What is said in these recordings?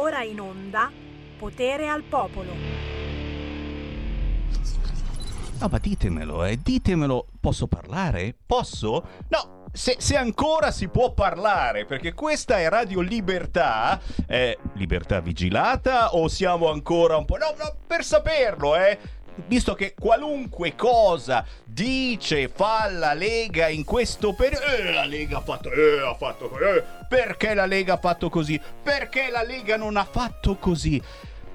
ora in onda Potere al Popolo. No, ma ditemelo, eh, ditemelo. Posso parlare? Posso? No, se, se, ancora si può parlare, perché questa è Radio Libertà, eh, libertà vigilata o siamo ancora un po'... No, no, per saperlo, eh visto che qualunque cosa dice fa la Lega in questo periodo, eh, la Lega ha fatto, eh, ha fatto, eh, perché la Lega ha fatto così, perché la Lega non ha fatto così.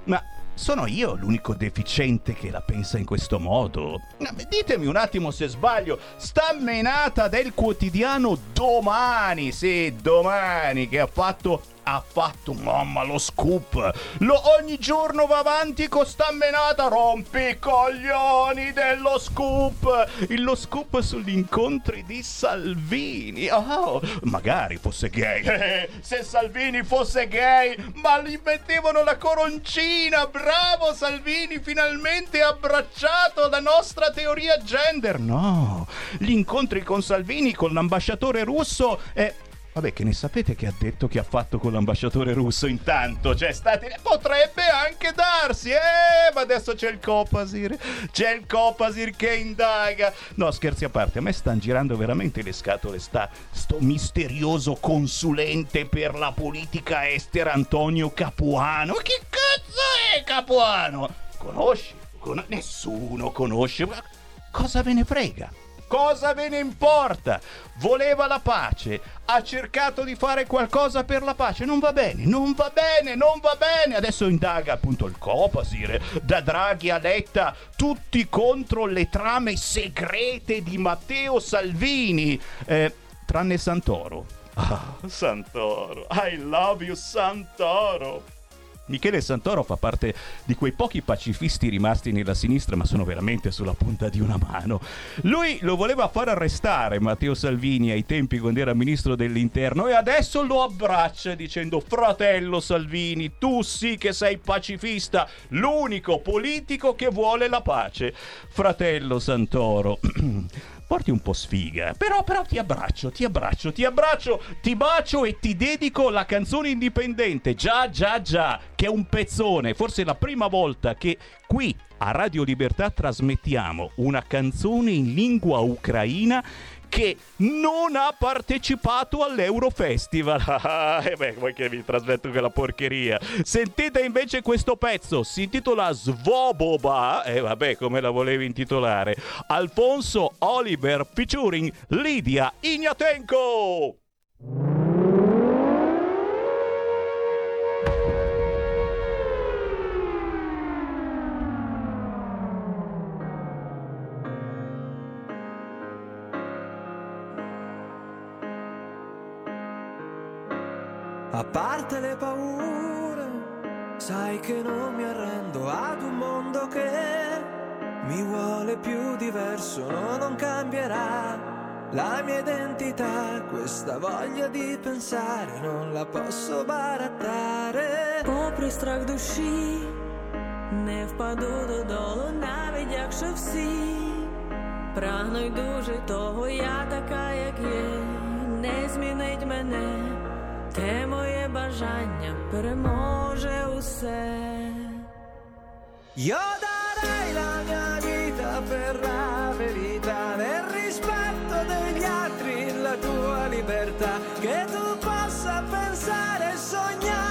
Ma sono io l'unico deficiente che la pensa in questo modo? Ditemi un attimo se sbaglio. Sta menata del quotidiano domani, sì, domani, che ha fatto ha fatto mamma lo scoop. Lo, ogni giorno va avanti con sta menata rompi coglioni dello scoop. Il lo scoop sugli incontri di Salvini. Oh, magari fosse gay. Eh, se Salvini fosse gay ma gli mettevano la coroncina. Bravo Salvini finalmente abbracciato la nostra teoria gender. No gli incontri con Salvini con l'ambasciatore russo eh, Vabbè, che ne sapete che ha detto che ha fatto con l'ambasciatore russo intanto? Cioè, stati... Potrebbe anche darsi, eh? Ma adesso c'è il Copasir. C'è il Copasir che indaga. No, scherzi a parte, a me stanno girando veramente le scatole. Sta sto misterioso consulente per la politica estera Antonio Capuano. Che cazzo è Capuano? Conosci? Con... Nessuno conosce. Cosa ve ne frega? Cosa ve ne importa? Voleva la pace, ha cercato di fare qualcosa per la pace. Non va bene, non va bene, non va bene. Adesso indaga appunto il Copasir, da Draghi a Letta, tutti contro le trame segrete di Matteo Salvini, eh, tranne Santoro. Ah, Santoro, I love you Santoro. Michele Santoro fa parte di quei pochi pacifisti rimasti nella sinistra, ma sono veramente sulla punta di una mano. Lui lo voleva far arrestare Matteo Salvini ai tempi quando era ministro dell'interno e adesso lo abbraccia dicendo fratello Salvini, tu sì che sei pacifista, l'unico politico che vuole la pace. Fratello Santoro. porti un po' sfiga. Però, però ti abbraccio, ti abbraccio, ti abbraccio, ti bacio e ti dedico la canzone indipendente. Già, già, già, che è un pezzone. Forse è la prima volta che qui a Radio Libertà trasmettiamo una canzone in lingua ucraina che non ha partecipato all'Eurofestival. e eh beh, voi che vi trasmetto quella porcheria. Sentite invece questo pezzo, si intitola Svoboba, e eh, vabbè, come la volevi intitolare? Alfonso Oliver featuring Lidia Ignatenko. A parte le paure, sai che non mi arrendo ad un mondo che mi vuole più diverso, no, non cambierà la mia identità. Questa voglia di pensare non la posso barattare. Попри страх душі, не впаду додолу, навіть якщо всі прагнуть дуже того, я така, як є, не змінить мене. Те моє бажання переможе усе. Io darei la mia vita per la verità, nel rispetto degli altri, la tua libertà, che tu possa pensare e sognare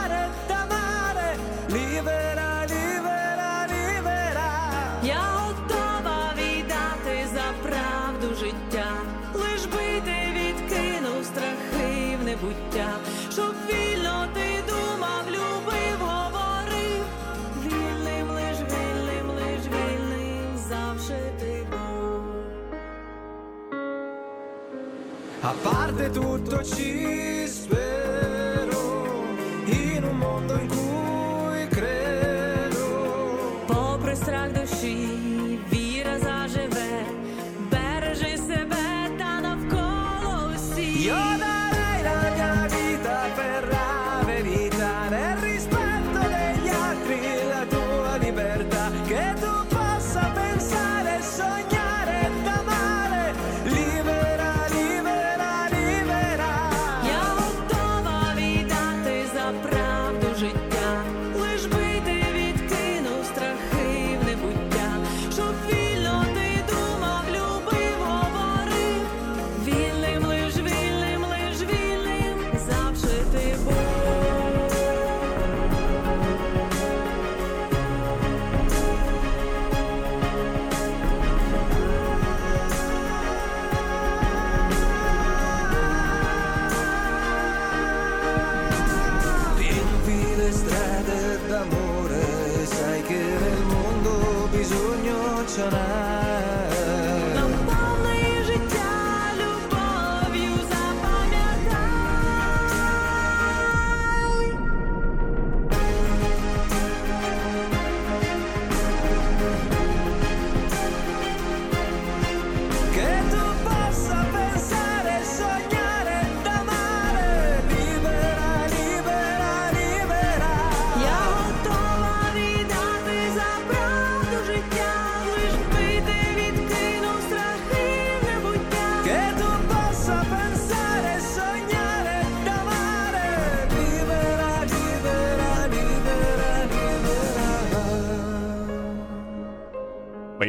A parte tutto ci spero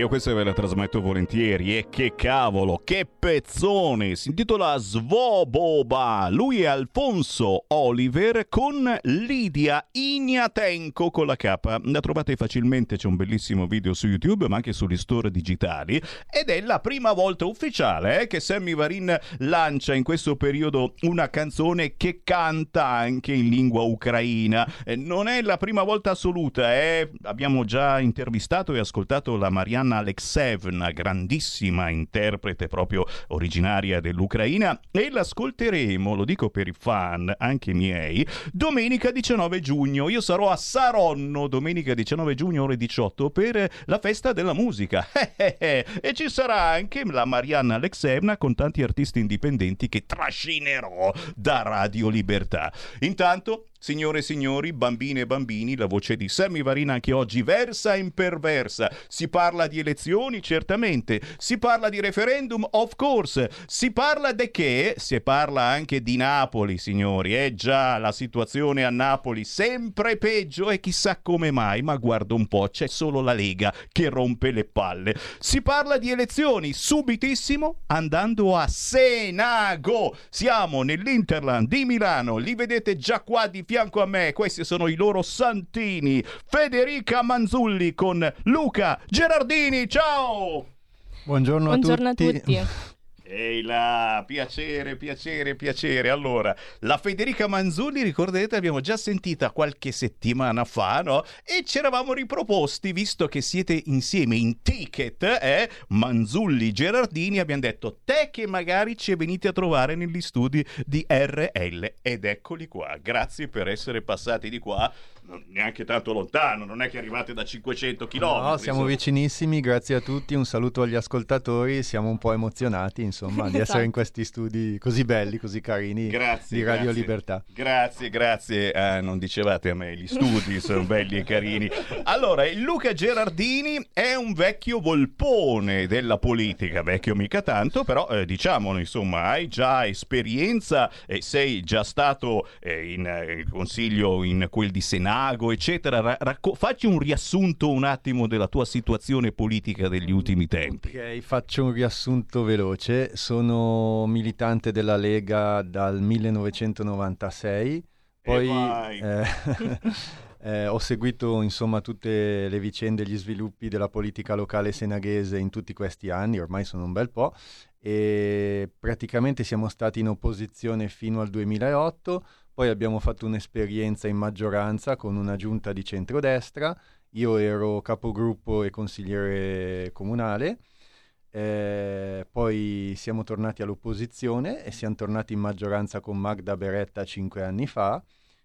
io questa ve la trasmetto volentieri e che cavolo, che pezzone! Si intitola Svoboba. Lui è Alfonso Oliver con Lidia Ignatenko con la K. La trovate facilmente, c'è un bellissimo video su YouTube, ma anche sugli store digitali. Ed è la prima volta ufficiale eh, che Sammy Varin lancia in questo periodo una canzone che canta anche in lingua ucraina. Eh, non è la prima volta assoluta, eh. abbiamo già intervistato e ascoltato la Marianna Alexevna, grandissima interprete proprio originaria dell'Ucraina, e l'ascolteremo, lo dico per i fan, anche miei, domenica 19 giugno. Io sarò a Saronno domenica 19 giugno ore 18 per la festa della musica. e ci sarà anche la Marianna Alexevna con tanti artisti indipendenti che trascinerò da Radio Libertà. Intanto Signore e signori, bambine e bambini, la voce di Sammy Varina anche oggi versa e imperversa. Si parla di elezioni, certamente. Si parla di referendum, of course. Si parla di che? Si parla anche di Napoli, signori. Eh già, la situazione a Napoli sempre peggio e chissà come mai, ma guarda un po', c'è solo la Lega che rompe le palle. Si parla di elezioni subitissimo andando a Senago. Siamo nell'Interland di Milano, li vedete già qua di fianco a me, questi sono i loro santini. Federica Manzulli con Luca Gerardini, ciao! Buongiorno, Buongiorno a tutti. Ehi là, piacere, piacere, piacere. Allora, la Federica Manzulli, ricordate, l'abbiamo già sentita qualche settimana fa, no? E ci eravamo riproposti, visto che siete insieme in ticket, eh? Manzulli, Gerardini, abbiamo detto, te che magari ci venite a trovare negli studi di RL. Ed eccoli qua. Grazie per essere passati di qua, neanche tanto lontano, non è che arrivate da 500 km. No, siamo vicinissimi, grazie a tutti, un saluto agli ascoltatori, siamo un po' emozionati insomma di essere Esatto. in questi studi così belli, così carini Grazie, di Radio grazie. Libertà. Grazie, grazie. Ah, non dicevate a me, gli studi sono belli e carini. Allora, il Luca Gerardini è un vecchio volpone della politica, vecchio mica tanto, però eh, diciamolo, insomma, hai già esperienza, e sei già stato eh, in eh, consiglio in quel di Senago, eccetera. Ra- racco- facci un riassunto un attimo della tua situazione politica degli ultimi tempi. Ok, faccio un riassunto veloce. Sono militante della Lega dal 1996, poi eh, eh, ho seguito insomma tutte le vicende e gli sviluppi della politica locale senaghese in tutti questi anni, ormai sono un bel po', e praticamente siamo stati in opposizione fino al 2008, poi abbiamo fatto un'esperienza in maggioranza con una giunta di centrodestra, io ero capogruppo e consigliere comunale. Eh, poi siamo tornati all'opposizione e siamo tornati in maggioranza con Magda Beretta cinque anni fa.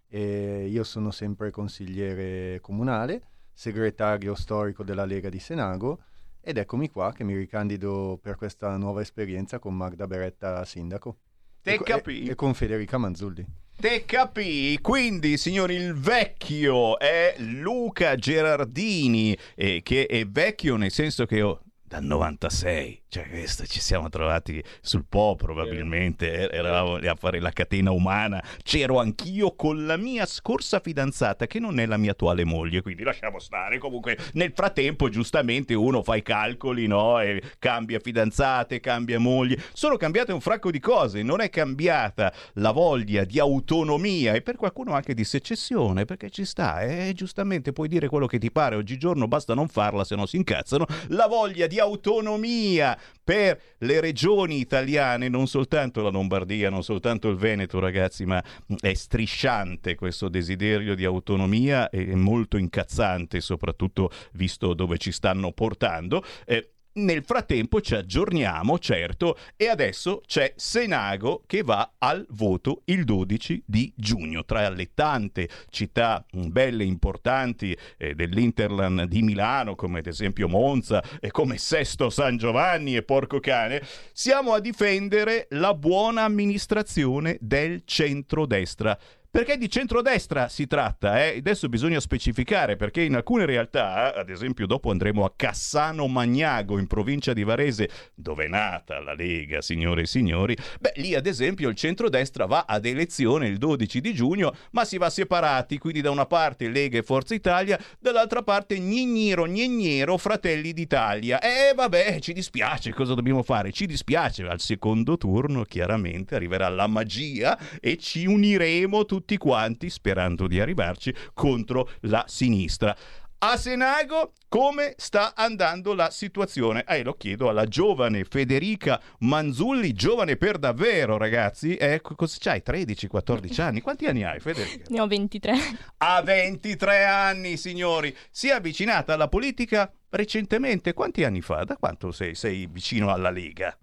E io sono sempre consigliere comunale, segretario storico della Lega di Senago ed eccomi qua che mi ricandido per questa nuova esperienza con Magda Beretta sindaco Te e, e- e con Federica Manzulli. Capì? Quindi, signori, il vecchio è Luca Gerardini, eh, che è vecchio nel senso che oh, dal 96, cioè questo ci siamo trovati sul Po probabilmente, eh, eravamo a fare la catena umana, c'ero anch'io con la mia scorsa fidanzata che non è la mia attuale moglie, quindi lasciamo stare, comunque nel frattempo giustamente uno fa i calcoli, no? E cambia fidanzate, cambia moglie, sono cambiate un fracco di cose, non è cambiata la voglia di autonomia e per qualcuno anche di secessione, perché ci sta, e giustamente puoi dire quello che ti pare, oggigiorno basta non farla se no si incazzano, la voglia di autonomia per le regioni italiane, non soltanto la Lombardia, non soltanto il Veneto, ragazzi, ma è strisciante questo desiderio di autonomia e molto incazzante, soprattutto visto dove ci stanno portando. Eh, nel frattempo ci aggiorniamo, certo, e adesso c'è Senago che va al voto il 12 di giugno. Tra le tante città mm, belle e importanti eh, dell'Interland di Milano, come ad esempio Monza e come Sesto San Giovanni e Porcocane, siamo a difendere la buona amministrazione del centrodestra. Perché di centrodestra si tratta, eh? adesso bisogna specificare perché in alcune realtà, ad esempio dopo andremo a Cassano Magnago in provincia di Varese, dove è nata la Lega, signore e signori, beh lì ad esempio il centrodestra va ad elezione il 12 di giugno, ma si va separati, quindi da una parte Lega e Forza Italia, dall'altra parte Gnigniro, Gnignero, Fratelli d'Italia. E eh, vabbè, ci dispiace, cosa dobbiamo fare? Ci dispiace, al secondo turno chiaramente arriverà la magia e ci uniremo tutti tutti quanti, sperando di arrivarci, contro la sinistra. A Senago come sta andando la situazione? Eh, lo chiedo alla giovane Federica Manzulli, giovane per davvero ragazzi. Eh, cosa c'hai? 13-14 anni? Quanti anni hai Federica? Ne ho 23. A 23 anni signori! Si è avvicinata alla politica recentemente. Quanti anni fa? Da quanto sei, sei vicino alla Lega?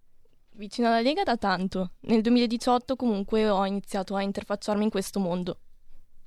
Vicino alla Lega da tanto. Nel 2018 comunque ho iniziato a interfacciarmi in questo mondo.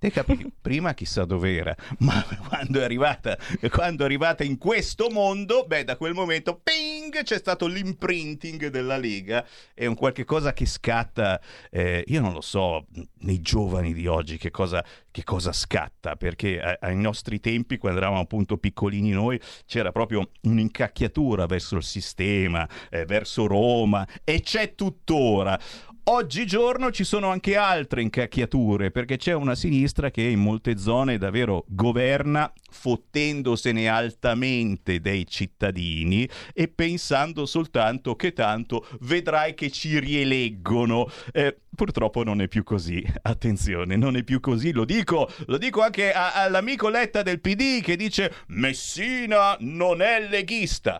Te capivi? Prima chissà dov'era, ma quando è, arrivata, quando è arrivata in questo mondo, beh, da quel momento, ping, c'è stato l'imprinting della Lega. È un qualche cosa che scatta, eh, io non lo so, nei giovani di oggi che cosa, che cosa scatta, perché ai nostri tempi, quando eravamo appunto piccolini noi, c'era proprio un'incacchiatura verso il sistema, eh, verso Roma, e c'è tuttora. Oggigiorno ci sono anche altre incacchiature perché c'è una sinistra che in molte zone davvero governa fottendosene altamente dei cittadini e pensando soltanto che tanto vedrai che ci rieleggono. Eh, purtroppo non è più così, attenzione, non è più così, lo dico, lo dico anche a, all'amico Letta del PD che dice Messina non è leghista.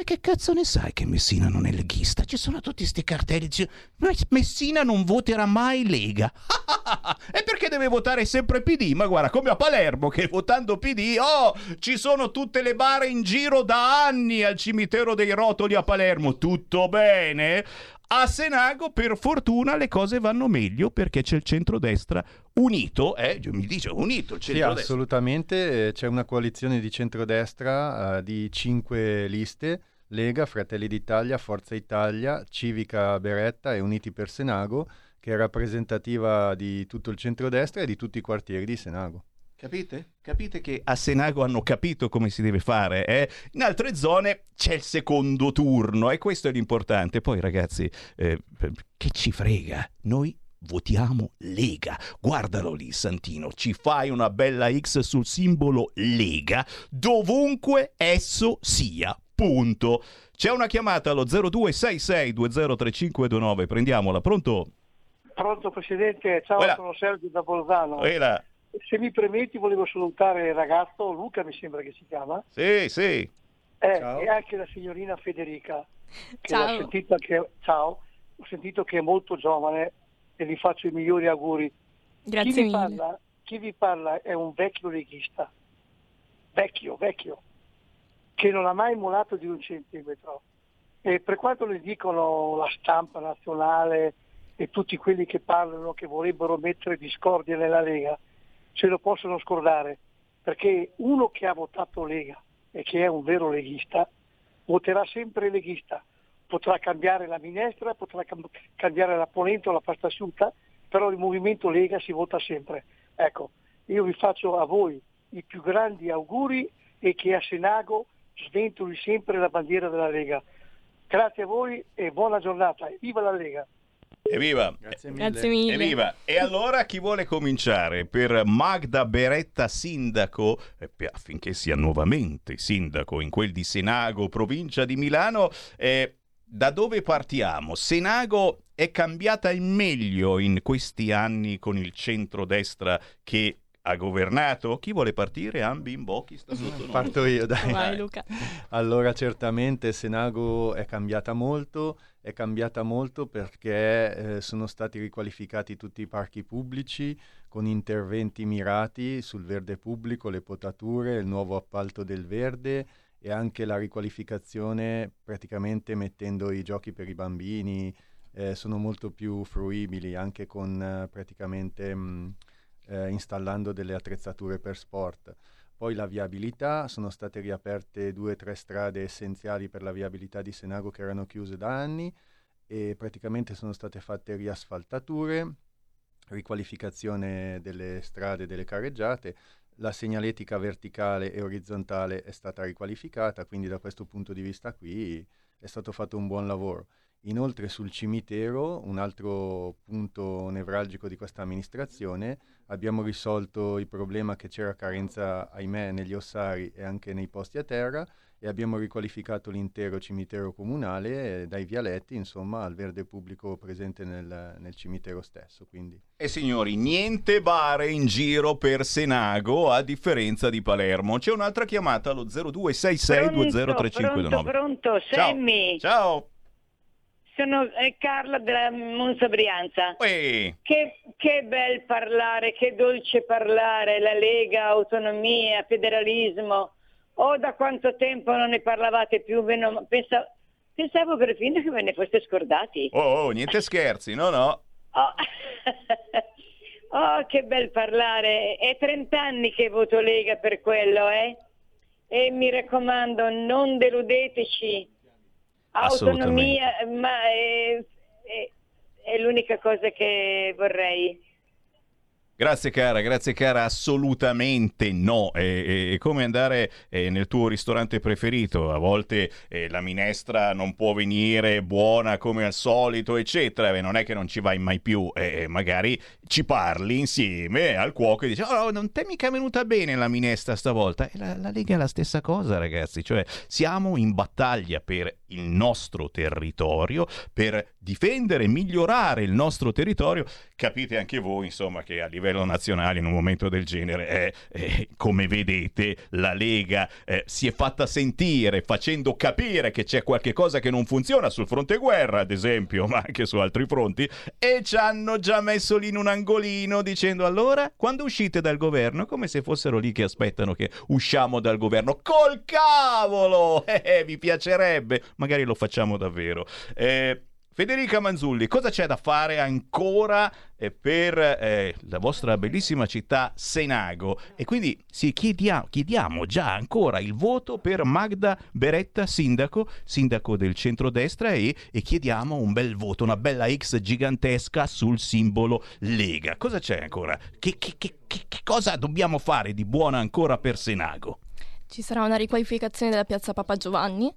E che cazzo ne sai che Messina non è leghista? Ci sono tutti questi cartelli. Dice, Messina non voterà mai Lega. e perché deve votare sempre PD? Ma guarda, come a Palermo, che votando PD, oh, ci sono tutte le bare in giro da anni al cimitero dei rotoli a Palermo. Tutto bene? A Senago, per fortuna, le cose vanno meglio perché c'è il centrodestra unito, eh, mi dice unito il centrodestra. Sì, assolutamente, eh, c'è una coalizione di centrodestra uh, di cinque liste Lega, Fratelli d'Italia, Forza Italia, Civica Beretta e Uniti per Senago, che è rappresentativa di tutto il centrodestra e di tutti i quartieri di Senago. Capite? Capite che a Senago hanno capito come si deve fare. Eh? In altre zone c'è il secondo turno e questo è l'importante. Poi ragazzi, eh, che ci frega? Noi votiamo Lega. Guardalo lì, Santino, ci fai una bella X sul simbolo Lega, dovunque esso sia punto. C'è una chiamata allo 0266203529, prendiaamola, pronto? Pronto Presidente, ciao, Oela. sono Sergio da Bolzano. Oela. Se mi permetti volevo salutare il ragazzo, Luca mi sembra che si chiama. Sì, sì. Eh, e anche la signorina Federica. Che ciao. Ho sentito, che, ciao. Ho sentito che è molto giovane e vi faccio i migliori auguri. Grazie chi mille. Parla, chi vi parla è un vecchio leghista. Vecchio, vecchio che non ha mai molato di un centimetro. E per quanto ne dicono la stampa nazionale e tutti quelli che parlano che vorrebbero mettere discordia nella Lega, se lo possono scordare, perché uno che ha votato Lega e che è un vero leghista, voterà sempre leghista. Potrà cambiare la minestra, potrà cam- cambiare la polenta o la pasta asciutta, però il movimento Lega si vota sempre. Ecco, io vi faccio a voi i più grandi auguri e che a Senago sventoli sempre la bandiera della Lega. Grazie a voi e buona giornata. Viva la Lega! Evviva! Grazie mille. Grazie mille. Evviva! E allora chi vuole cominciare? Per Magda Beretta sindaco, affinché sia nuovamente sindaco in quel di Senago, provincia di Milano, eh, da dove partiamo? Senago è cambiata in meglio in questi anni con il centrodestra che ha governato? Chi vuole partire? Ambi, Imbocchi, sta sotto no? Parto io, dai. Vai Luca. Allora, certamente Senago è cambiata molto, è cambiata molto perché eh, sono stati riqualificati tutti i parchi pubblici con interventi mirati sul verde pubblico, le potature, il nuovo appalto del verde e anche la riqualificazione praticamente mettendo i giochi per i bambini, eh, sono molto più fruibili anche con eh, praticamente mh, eh, installando delle attrezzature per sport. Poi la viabilità, sono state riaperte due o tre strade essenziali per la viabilità di Senago che erano chiuse da anni e praticamente sono state fatte riasfaltature, riqualificazione delle strade, delle carreggiate, la segnaletica verticale e orizzontale è stata riqualificata, quindi da questo punto di vista qui è stato fatto un buon lavoro. Inoltre sul cimitero, un altro punto nevralgico di questa amministrazione, abbiamo risolto il problema che c'era carenza, ahimè, negli ossari e anche nei posti a terra e abbiamo riqualificato l'intero cimitero comunale eh, dai vialetti, insomma, al verde pubblico presente nel, nel cimitero stesso. Quindi. E signori, niente bare in giro per Senago a differenza di Palermo. C'è un'altra chiamata allo 0266203529. Pronto, pronto, Sammy. Ciao. Ciao. Sono eh, Carla della Monza Brianza. Che, che bel parlare, che dolce parlare, la Lega, autonomia, federalismo. Oh, da quanto tempo non ne parlavate più? Meno, pensavo, pensavo perfino che ve ne foste scordati. Oh, oh niente scherzi, no, no. Oh. oh, che bel parlare. È 30 anni che voto Lega per quello, eh? E mi raccomando, non deludeteci autonomia, ma è, è, è l'unica cosa che vorrei. Grazie cara, grazie cara, assolutamente no. È, come andare eh, nel tuo ristorante preferito, a volte eh, la minestra non può venire buona come al solito, eccetera, e non è che non ci vai mai più, eh, magari ci parli insieme al cuoco e dici oh non ti è mica venuta bene la minestra stavolta. E la, la Lega è la stessa cosa ragazzi, cioè siamo in battaglia per il nostro territorio, per difendere migliorare il nostro territorio. Capite anche voi insomma che a livello nazionale in un momento del genere è, è come vedete la Lega eh, si è fatta sentire facendo capire che c'è qualche cosa che non funziona sul fronte guerra ad esempio ma anche su altri fronti e ci hanno già messo lì in un angolino dicendo allora quando uscite dal governo come se fossero lì che aspettano che usciamo dal governo. Col cavolo! Eh, eh vi piacerebbe. Magari lo facciamo davvero. Eh, Federica Manzulli, cosa c'è da fare ancora eh, per eh, la vostra bellissima città Senago? E quindi sì, chiediamo, chiediamo, già ancora il voto per Magda Beretta, sindaco, sindaco del centrodestra e, e chiediamo un bel voto, una bella X gigantesca sul simbolo Lega. Cosa c'è ancora? Che, che, che, che cosa dobbiamo fare di buono ancora per Senago? Ci sarà una riqualificazione della piazza Papa Giovanni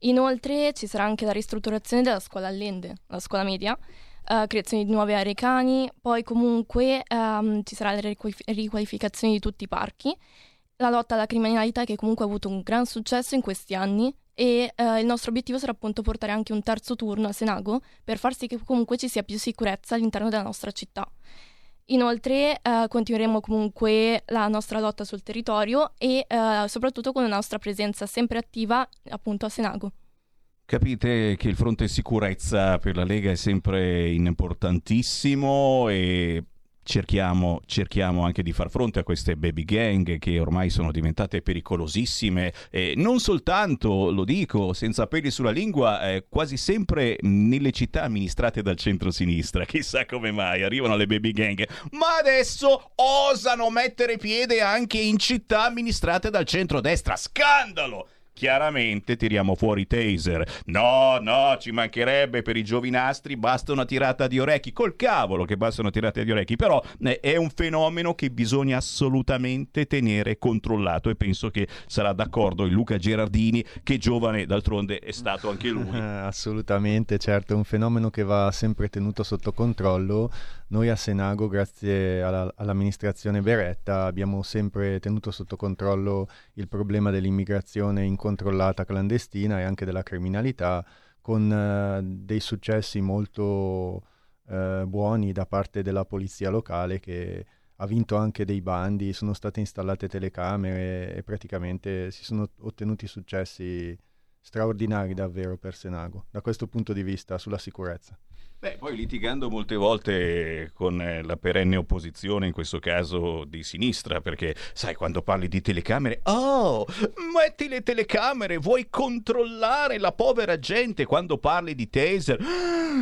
Inoltre ci sarà anche la ristrutturazione della scuola Allende, la scuola media, uh, creazione di nuove aree cani, poi comunque um, ci sarà la riqualif- riqualificazione di tutti i parchi, la lotta alla criminalità che comunque ha avuto un gran successo in questi anni e uh, il nostro obiettivo sarà appunto portare anche un terzo turno a Senago per far sì che comunque ci sia più sicurezza all'interno della nostra città. Inoltre eh, continueremo comunque la nostra lotta sul territorio e eh, soprattutto con la nostra presenza sempre attiva appunto a Senago. Capite che il fronte sicurezza per la Lega è sempre importantissimo e cerchiamo, cerchiamo, anche di far fronte a queste baby gang che ormai sono diventate pericolosissime. E non soltanto, lo dico, senza peli sulla lingua, eh, quasi sempre nelle città amministrate dal centro-sinistra, chissà come mai arrivano le baby gang, ma adesso osano mettere piede anche in città amministrate dal centro-destra, scandalo! Chiaramente tiriamo fuori taser. No, no, ci mancherebbe per i giovinastri, basta una tirata di orecchi. Col cavolo che basta una tirata di orecchi, però eh, è un fenomeno che bisogna assolutamente tenere controllato e penso che sarà d'accordo il Luca Gerardini, che giovane d'altronde è stato anche lui. assolutamente, certo, è un fenomeno che va sempre tenuto sotto controllo. Noi a Senago, grazie alla, all'amministrazione Beretta, abbiamo sempre tenuto sotto controllo il problema dell'immigrazione in incontrollata clandestina e anche della criminalità con eh, dei successi molto eh, buoni da parte della polizia locale che ha vinto anche dei bandi, sono state installate telecamere e praticamente si sono ottenuti successi straordinari davvero per Senago da questo punto di vista sulla sicurezza. Beh, poi litigando molte volte con eh, la perenne opposizione, in questo caso di sinistra, perché sai, quando parli di telecamere, oh, metti le telecamere, vuoi controllare la povera gente quando parli di taser?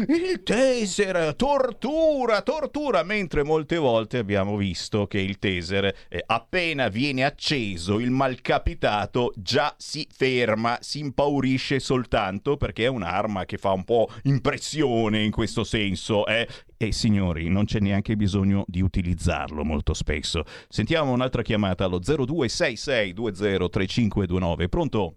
Il taser, tortura, tortura, mentre molte volte abbiamo visto che il taser, eh, appena viene acceso, il malcapitato già si ferma, si impaurisce soltanto perché è un'arma che fa un po' impressione in questo questo senso. Eh? E signori, non c'è neanche bisogno di utilizzarlo molto spesso. Sentiamo un'altra chiamata allo 0266203529. Pronto?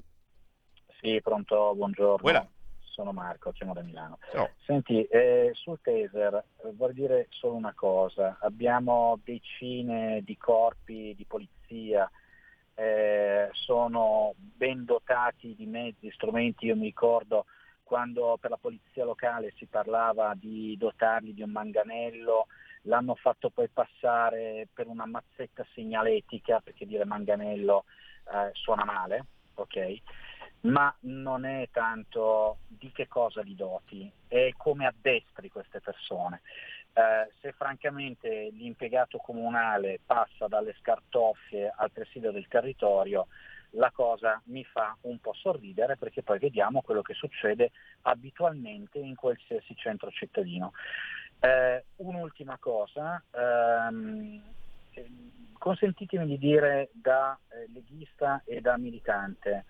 Sì, pronto, buongiorno. Quella. Sono Marco, chiamo da Milano. Ciao. Senti, eh, sul taser eh, vorrei dire solo una cosa. Abbiamo decine di corpi di polizia, eh, sono ben dotati di mezzi, strumenti. Io mi ricordo quando per la polizia locale si parlava di dotarli di un manganello, l'hanno fatto poi passare per una mazzetta segnaletica, perché dire manganello eh, suona male, ok? Ma non è tanto di che cosa li doti, è come addestri queste persone. Eh, se francamente l'impiegato comunale passa dalle scartoffie al presidio del territorio, la cosa mi fa un po' sorridere perché poi vediamo quello che succede abitualmente in qualsiasi centro cittadino. Eh, un'ultima cosa, ehm, consentitemi di dire da eh, leghista e da militante,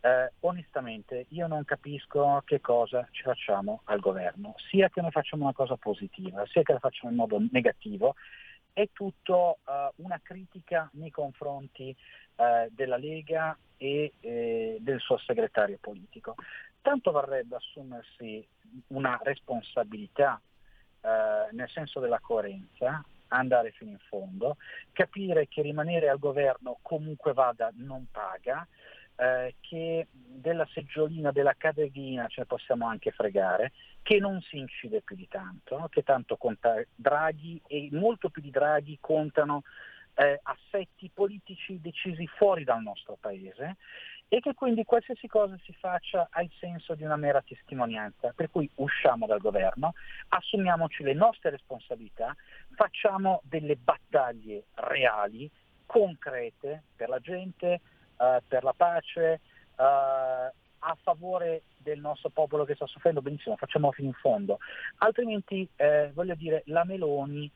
eh, onestamente io non capisco che cosa ci facciamo al governo, sia che noi facciamo una cosa positiva, sia che la facciamo in modo negativo, è tutto uh, una critica nei confronti uh, della Lega e eh, del suo segretario politico. Tanto varrebbe assumersi una responsabilità uh, nel senso della coerenza, andare fino in fondo, capire che rimanere al governo comunque vada non paga, eh, che della seggiolina, della cadeghina ce ne possiamo anche fregare, che non si incide più di tanto, che tanto conta Draghi e molto più di Draghi contano eh, assetti politici decisi fuori dal nostro paese e che quindi qualsiasi cosa si faccia ha il senso di una mera testimonianza, per cui usciamo dal governo, assumiamoci le nostre responsabilità, facciamo delle battaglie reali, concrete per la gente, eh, per la pace, eh, a favore del nostro popolo che sta soffrendo, benissimo, facciamo fino in fondo. Altrimenti, eh, voglio dire, la Meloni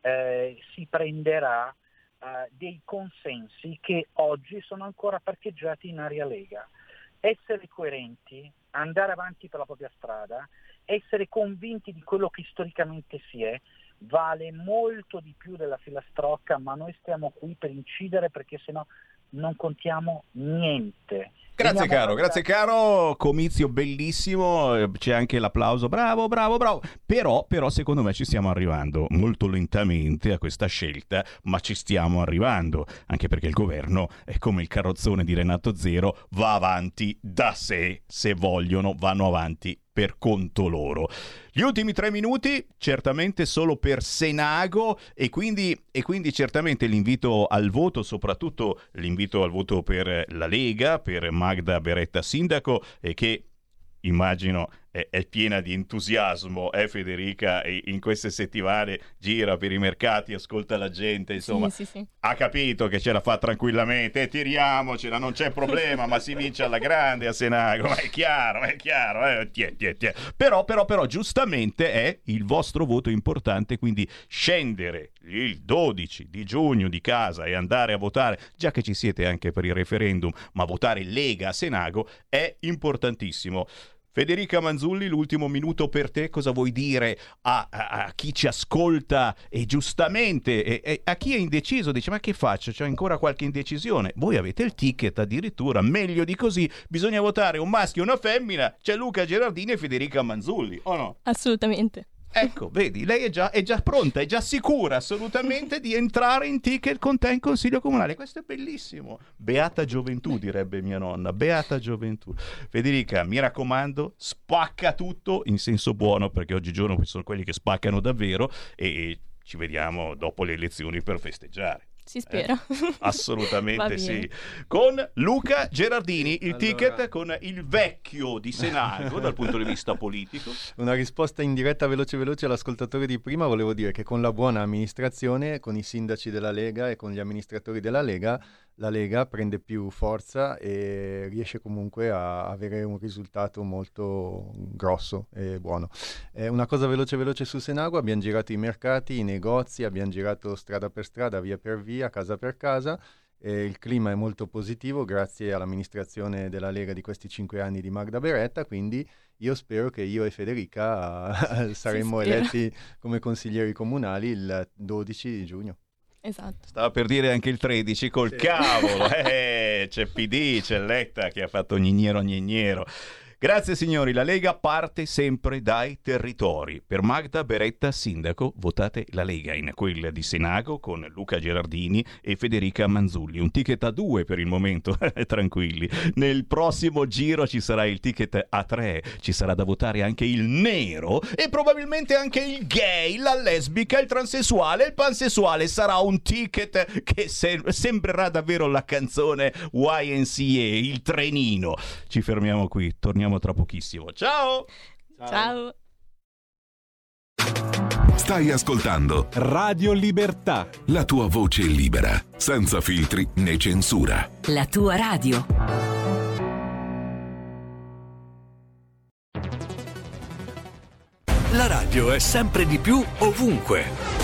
eh, si prenderà eh, dei consensi che oggi sono ancora parcheggiati in area Lega. Essere coerenti, andare avanti per la propria strada, essere convinti di quello che storicamente si è, vale molto di più della filastrocca, ma noi stiamo qui per incidere perché sennò non contiamo niente. Grazie caro, grazie caro, comizio bellissimo, eh, c'è anche l'applauso, bravo, bravo, bravo, però, però secondo me ci stiamo arrivando molto lentamente a questa scelta, ma ci stiamo arrivando, anche perché il governo è come il carrozzone di Renato Zero, va avanti da sé, se vogliono vanno avanti per conto loro. Gli ultimi tre minuti, certamente solo per Senago e quindi, e quindi certamente l'invito al voto, soprattutto l'invito al voto per la Lega, per Magda Beretta Sindaco, e che immagino è, è, piena di entusiasmo, eh, Federica, in queste settimane gira per i mercati, ascolta la gente, insomma, sì, sì, sì. ha capito che ce la fa tranquillamente, eh, tiriamocela, non c'è problema, ma si vince alla grande a Senago, ma è chiaro, è chiaro, eh, tie, tie, tie. Però, però, però, giustamente è il vostro voto importante, quindi scendere il 12 di giugno di casa e andare a votare, già che ci siete anche per il referendum, ma votare Lega a Senago è importantissimo. Federica Manzulli, l'ultimo minuto per te, cosa vuoi dire a, a, a chi ci ascolta e giustamente e, e a chi è indeciso, dice ma che faccio, c'è ancora qualche indecisione? Voi avete il ticket addirittura, meglio di così, bisogna votare un maschio e una femmina, c'è Luca Gerardini e Federica Manzulli, o no? Assolutamente. Ecco, vedi, lei è già, è già, pronta, è già sicura assolutamente di entrare in ticket con te in consiglio comunale. Questo è bellissimo. Beata gioventù, direbbe mia nonna. Beata gioventù. Federica, mi raccomando, spacca tutto in senso buono, perché oggigiorno ci sono quelli che spaccano davvero e ci vediamo dopo le elezioni per festeggiare. Si spera. Eh? Assolutamente sì. Con Luca Gerardini, il Allora- ticket con il vecchio di Senago dal punto di vista politico. Una risposta in diretta veloce veloce all'ascoltatore di prima, volevo dire che con la buona amministrazione, con i sindaci della Lega e con gli amministratori della Lega, la Lega prende più forza e riesce comunque a avere un risultato molto grosso e buono. Eh, una cosa veloce veloce su Senago, abbiamo girato i mercati, i negozi, abbiamo girato strada per strada, via per via, casa per casa. e il clima è molto positivo grazie all'amministrazione della Lega di questi cinque anni di Magda Beretta, quindi io spero che io e Federica eh, saremo eletti come consiglieri comunali il 12 di giugno. Esatto. Stava per dire anche il 13 col Sì. cavolo. Eh, c'è PD, c'è Letta che ha fatto gnignero gnignero. Grazie signori, la Lega parte sempre dai territori. Per Magda Beretta sindaco votate la Lega in quella di Senago con Luca Gerardini e Federica Manzulli. Un ticket a due per il momento, tranquilli. Nel prossimo giro ci sarà il ticket a tre, ci sarà da votare anche il nero e probabilmente anche il gay, la lesbica, il transessuale, il pansessuale. Sarà un ticket che se- sembrerà davvero la canzone YNCA, il trenino. Ci fermiamo qui, torniamo tra pochissimo. Ciao! Ciao. Stai ascoltando Radio Libertà. la tua voce libera, senza filtri né censura. La tua radio. La radio è sempre di più ovunque.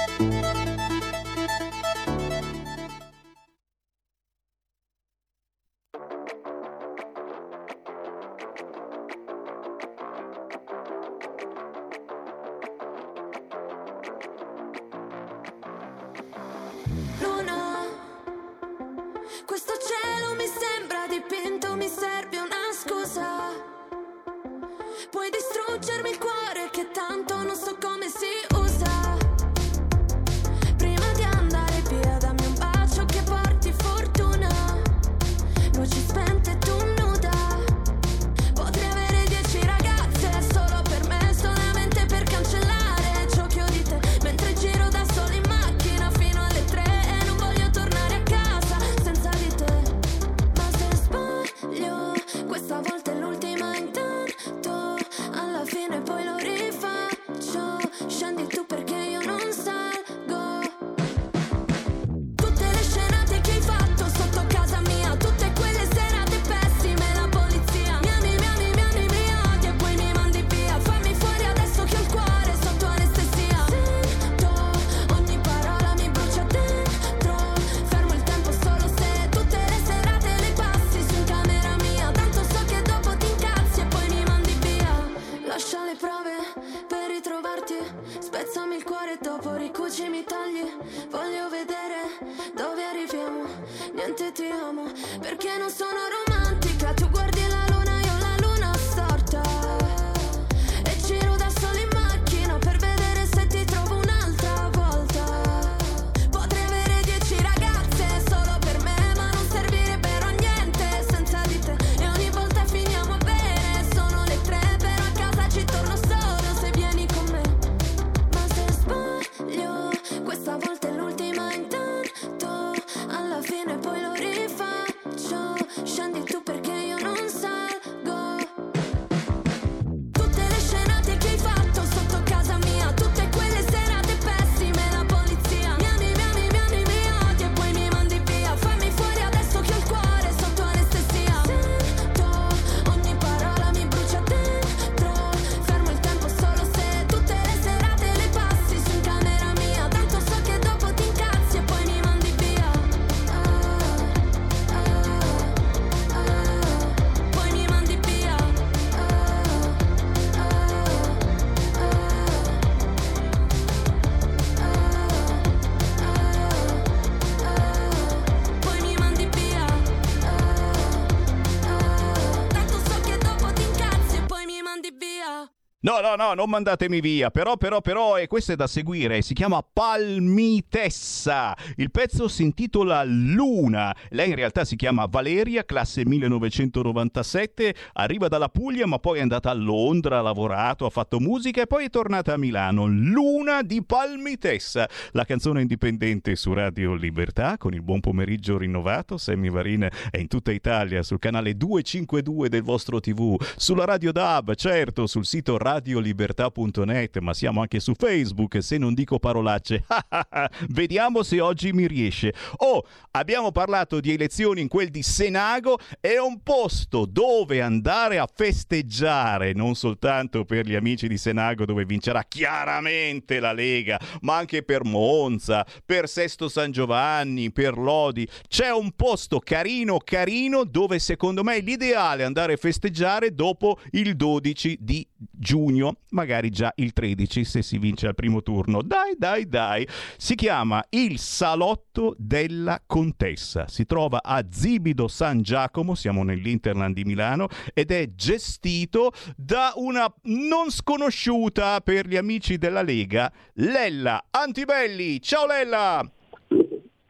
No, no, no, non mandatemi via. Però, però, però, e questo è da seguire. Si chiama Palmitessa. Il pezzo si intitola Luna. Lei in realtà si chiama Valeria, classe 1997. Arriva dalla Puglia, ma poi è andata a Londra, ha lavorato, ha fatto musica e poi è tornata a Milano. Luna di Palmitessa. La canzone indipendente su Radio Libertà con il buon pomeriggio rinnovato. Sammy Varin è in tutta Italia sul canale 252 del vostro TV, sulla Radio DAB, certo, sul sito Radio radiolibertà.net, ma siamo anche su Facebook, se non dico parolacce. Vediamo se oggi mi riesce. Oh, abbiamo parlato di elezioni in quel di Senago, è un posto dove andare a festeggiare, non soltanto per gli amici di Senago dove vincerà chiaramente la Lega, ma anche per Monza, per Sesto San Giovanni, per Lodi. C'è un posto carino carino dove secondo me è l'ideale andare a festeggiare dopo il 12 di giugno magari già il 13 se si vince al primo turno. Dai, dai, dai. Si chiama Il Salotto della Contessa. Si trova a Zibido San Giacomo, siamo nell'Interland di Milano, ed è gestito da una non sconosciuta per gli amici della Lega, Lella Antibelli. Ciao Lella!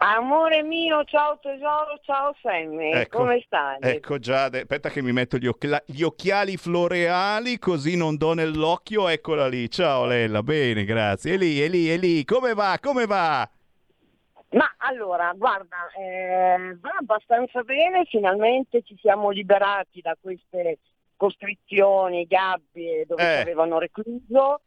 Amore mio, ciao tesoro, ciao Sammy, ecco, come stai? Ecco Giade, aspetta che mi metto gli, occhi- gli, occhiali floreali così non do nell'occhio, eccola lì, ciao Lella, bene, grazie, è lì, è lì, è lì, come va, come va? Ma allora, guarda, eh, va abbastanza bene, finalmente ci siamo liberati da queste costrizioni, gabbie dove Eh. ci avevano recluso,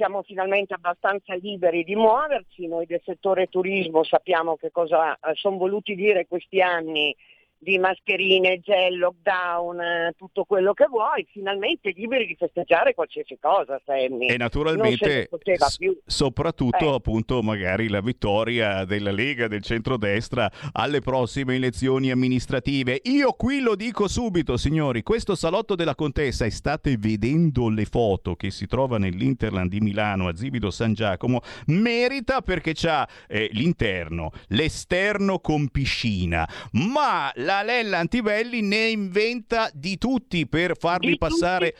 siamo finalmente abbastanza liberi di muoverci, noi del settore turismo sappiamo che cosa sono voluti dire questi anni di mascherine, gel, lockdown, eh, tutto quello che vuoi, finalmente liberi di festeggiare qualsiasi cosa, Sammy. E naturalmente s- soprattutto Eh. appunto magari la vittoria della Lega del centrodestra alle prossime elezioni amministrative. Io qui lo dico subito, signori, questo salotto della Contessa e state vedendo le foto che si trova nell'Interland di Milano a Zibido San Giacomo, merita perché c'ha eh, l'interno, l'esterno con piscina, ma la Lella Antibelli ne inventa di tutti per farli Di passare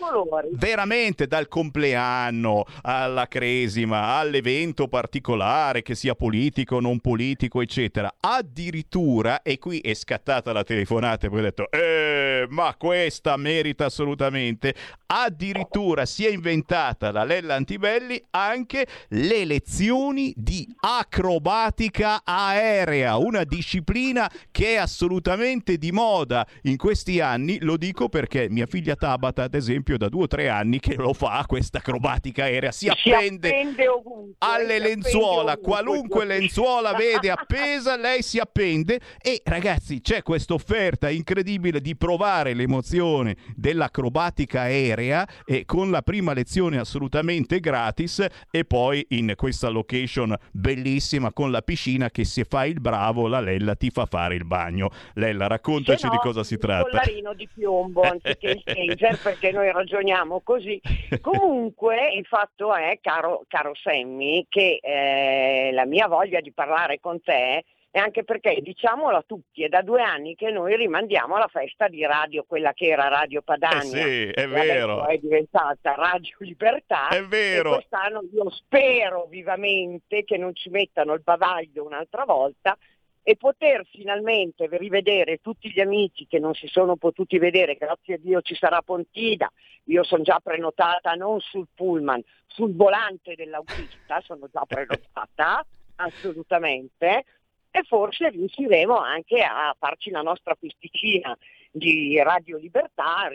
veramente dal compleanno alla cresima, all'evento particolare, che sia politico, non politico, eccetera. Addirittura, e qui è scattata la telefonata e poi ho detto, eh, ma questa merita assolutamente, addirittura si è inventata la Lella Antibelli anche le lezioni di acrobatica aerea, una disciplina che è assolutamente di moda in questi anni, lo dico perché mia figlia Tabata, ad esempio, da due o tre anni che lo fa questa acrobatica aerea, si Si appende appende ovunque, alle lenzuola, ovunque. qualunque lenzuola vede appesa, lei si appende e ragazzi c'è questa offerta incredibile di provare l'emozione dell'acrobatica aerea e con la prima lezione assolutamente gratis e poi in questa location bellissima con la piscina che se fai il bravo la Lella ti fa fare il bagno. Lella raccontaci no, di cosa si un tratta. collarino di piombo anziché il taser perché noi ragioniamo così. Comunque il fatto è, caro, caro Sammy, che eh, la mia voglia di parlare con te è anche perché, diciamolo a tutti, è da due anni che noi rimandiamo la festa di radio, quella che era Radio Padania. Eh sì, è vero. È diventata Radio Libertà. È vero. E quest'anno io spero vivamente che non ci mettano il bavaglio un'altra volta e poter finalmente rivedere tutti gli amici che non si sono potuti vedere, grazie a Dio ci sarà Pontida, io sono già prenotata non sul pullman, sul volante dell'autista, sono già prenotata, assolutamente, e forse riusciremo anche a farci la nostra pisticina di Radio Libertà,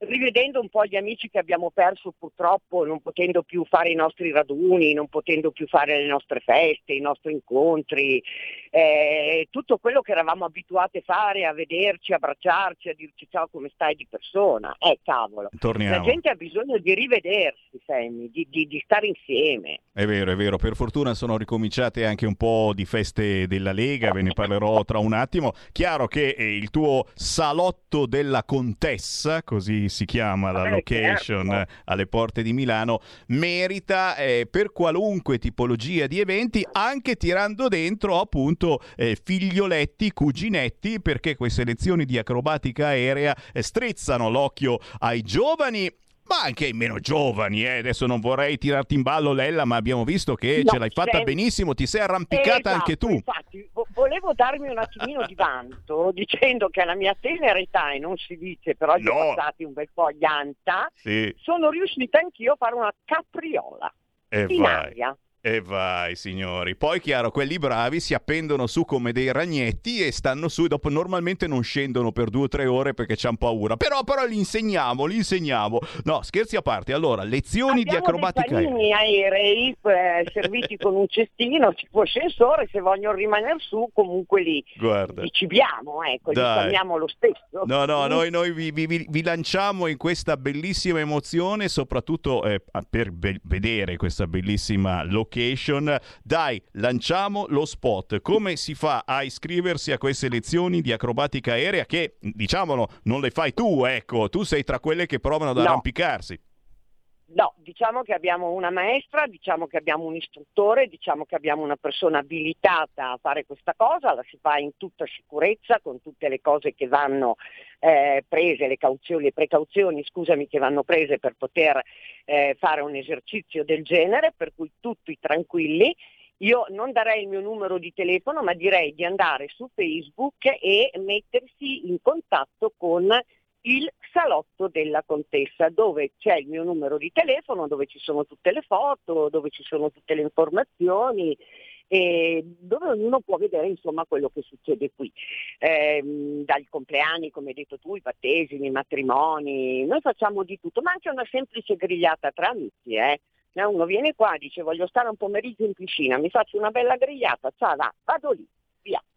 rivedendo un po' gli amici che abbiamo perso purtroppo, non potendo più fare i nostri raduni, non potendo più fare le nostre feste, i nostri incontri, eh, tutto quello che eravamo abituati a fare, a vederci, a abbracciarci, a dirci ciao come stai di persona. Eh cavolo, Torniamo. la gente ha bisogno di rivedersi, Sammy, di, di- di stare insieme. È vero, è vero, per fortuna sono ricominciate anche un po' di feste della Lega, ve ne parlerò tra un attimo. Chiaro che eh, il tuo salotto della contessa, così si chiama la Eh, location certo. eh, alle porte di Milano, merita eh, per qualunque tipologia di eventi, anche tirando dentro appunto eh, figlioletti, cuginetti, perché queste lezioni di acrobatica aerea eh, strizzano l'occhio ai giovani ma anche ai meno giovani. Eh. Adesso non vorrei tirarti in ballo, Lella, ma abbiamo visto che No, ce l'hai fatta sen- benissimo, ti sei arrampicata Esatto, anche tu. Infatti, vo- volevo darmi un attimino di vanto dicendo che alla mia tenera età, e non si dice, però gli No. ho passati un bel po' agli anta, Sì. sono riuscita anch'io a fare una capriola E in vai. aria. E vai, signori. Poi, chiaro, quelli bravi si appendono su come dei ragnetti e stanno su. Dopo, normalmente non scendono per due o tre ore perché c'hanno paura. Però, però, li insegniamo, li insegniamo. No, scherzi a parte. Allora, lezioni di Abbiamo acrobatica. dei panini aerei eh, serviti con un cestino tipo ascensore, se vogliono rimanere su comunque li, Guarda. li cibiamo, ecco, li Dai. chiamiamo lo stesso. No, no, noi, noi vi, vi- vi- lanciamo in questa bellissima emozione, soprattutto eh, per be- vedere questa bellissima location. Dai, lanciamo lo spot. Come si fa a iscriversi a queste lezioni di acrobatica aerea che, diciamolo, non le fai tu, ecco, tu sei tra quelle che provano ad No. arrampicarsi. No, diciamo che abbiamo una maestra, diciamo che abbiamo un istruttore, diciamo che abbiamo una persona abilitata a fare questa cosa, la si fa in tutta sicurezza con tutte le cose che vanno eh, prese, le, cauzioni, le precauzioni scusami, che vanno prese per poter eh, fare un esercizio del genere, per cui tutti tranquilli. Io non darei il mio numero di telefono, ma direi di andare su Facebook e mettersi in contatto con il salotto della contessa, dove c'è il mio numero di telefono, dove ci sono tutte le foto, dove ci sono tutte le informazioni e dove ognuno può vedere insomma quello che succede qui. Ehm, dai compleanni, come hai detto tu, i battesimi, i matrimoni, noi facciamo di tutto, ma anche una semplice grigliata tra amici, eh. Eh, Uno viene qua, dice voglio stare un pomeriggio in piscina, mi faccio una bella grigliata, ciao, va, vado lì,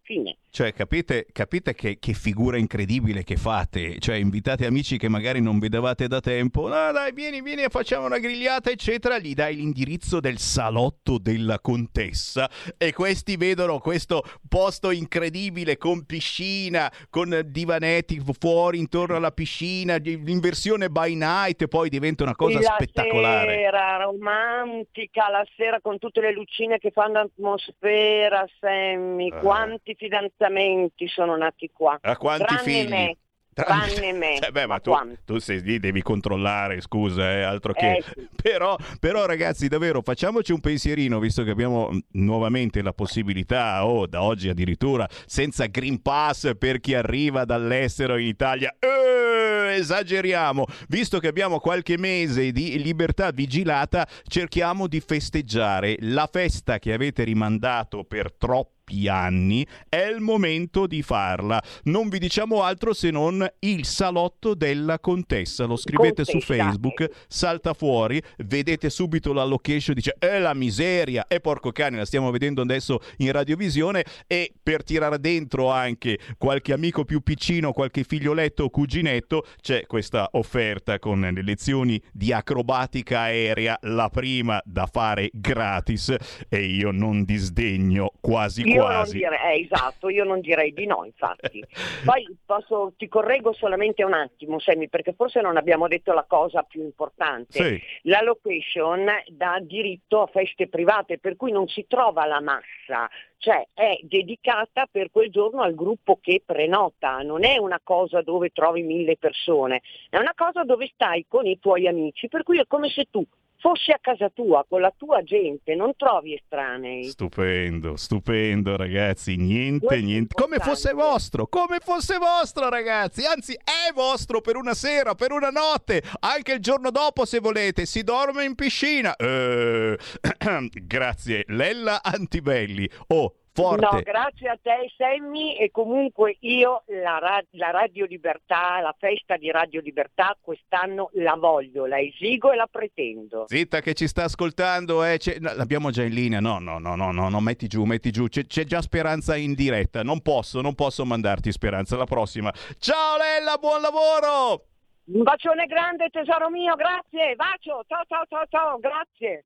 fine. Cioè, capite, capite che, che figura incredibile che fate? Cioè, invitate amici che magari non vedevate da tempo. No, dai, vieni, vieni, facciamo una grigliata, eccetera. Gli dai l'indirizzo del salotto della contessa e questi vedono questo posto incredibile con piscina, con divanetti fuori intorno alla piscina, in versione by night, poi diventa una cosa la spettacolare. sera romantica, la sera con tutte le lucine che fanno atmosfera, Sammy, Eh. quanti fidanzamenti sono nati qua. A quanti Tranne figli? me. Tranne- Tranne me. Eh beh, ma tu, quanti? tu sei lì, devi controllare, scusa, eh, altro che... Eh, sì. però, però, ragazzi, davvero, facciamoci un pensierino, visto che abbiamo nuovamente la possibilità, o da oggi addirittura, senza Green Pass per chi arriva dall'estero in Italia. Eh, esageriamo. Visto che abbiamo qualche mese di libertà vigilata, cerchiamo di festeggiare la festa che avete rimandato per troppi anni, è il momento di farla. Non vi diciamo altro se non il salotto della contessa. Lo scrivete su Contessa. Facebook, salta fuori, vedete subito la location, dice è la miseria, e porco cane, la stiamo vedendo adesso in radiovisione e per tirare dentro anche qualche amico più piccino, qualche figlioletto o cuginetto, c'è questa offerta con le lezioni di acrobatica aerea, la prima da fare gratis e io non disdegno quasi Io non direi, eh, esatto, io non direi di no, infatti. Poi posso, ti correggo solamente un attimo, Sammy, perché forse non abbiamo detto la cosa più importante. Sì. La location dà diritto a feste private, per cui non si trova la massa, cioè è dedicata per quel giorno al gruppo che prenota, non è una cosa dove trovi mille persone, è una cosa dove stai con i tuoi amici, per cui è come se tu fossi a casa tua, con la tua gente, non trovi estranei. Stupendo, stupendo ragazzi, niente, Questo niente, come fosse vostro, come fosse vostro ragazzi, anzi è vostro per una sera, per una notte, anche il giorno dopo se volete, si dorme in piscina. Eh, grazie, Lella Antibelli. Oh, forte. No, grazie a te Sammy e comunque io la, ra- la Radio Libertà, la festa di Radio Libertà quest'anno la voglio, la esigo e la pretendo. Zitta che ci sta ascoltando, eh, c'è- l'abbiamo già in linea. No, no, no, no, no, no, metti giù, metti giù. C'è, c'è già Speranza in diretta. Non posso, non posso mandarti Speranza. La prossima. Ciao Lella, buon lavoro! Un bacione grande tesoro mio, grazie, bacio, ciao ciao ciao ciao, grazie.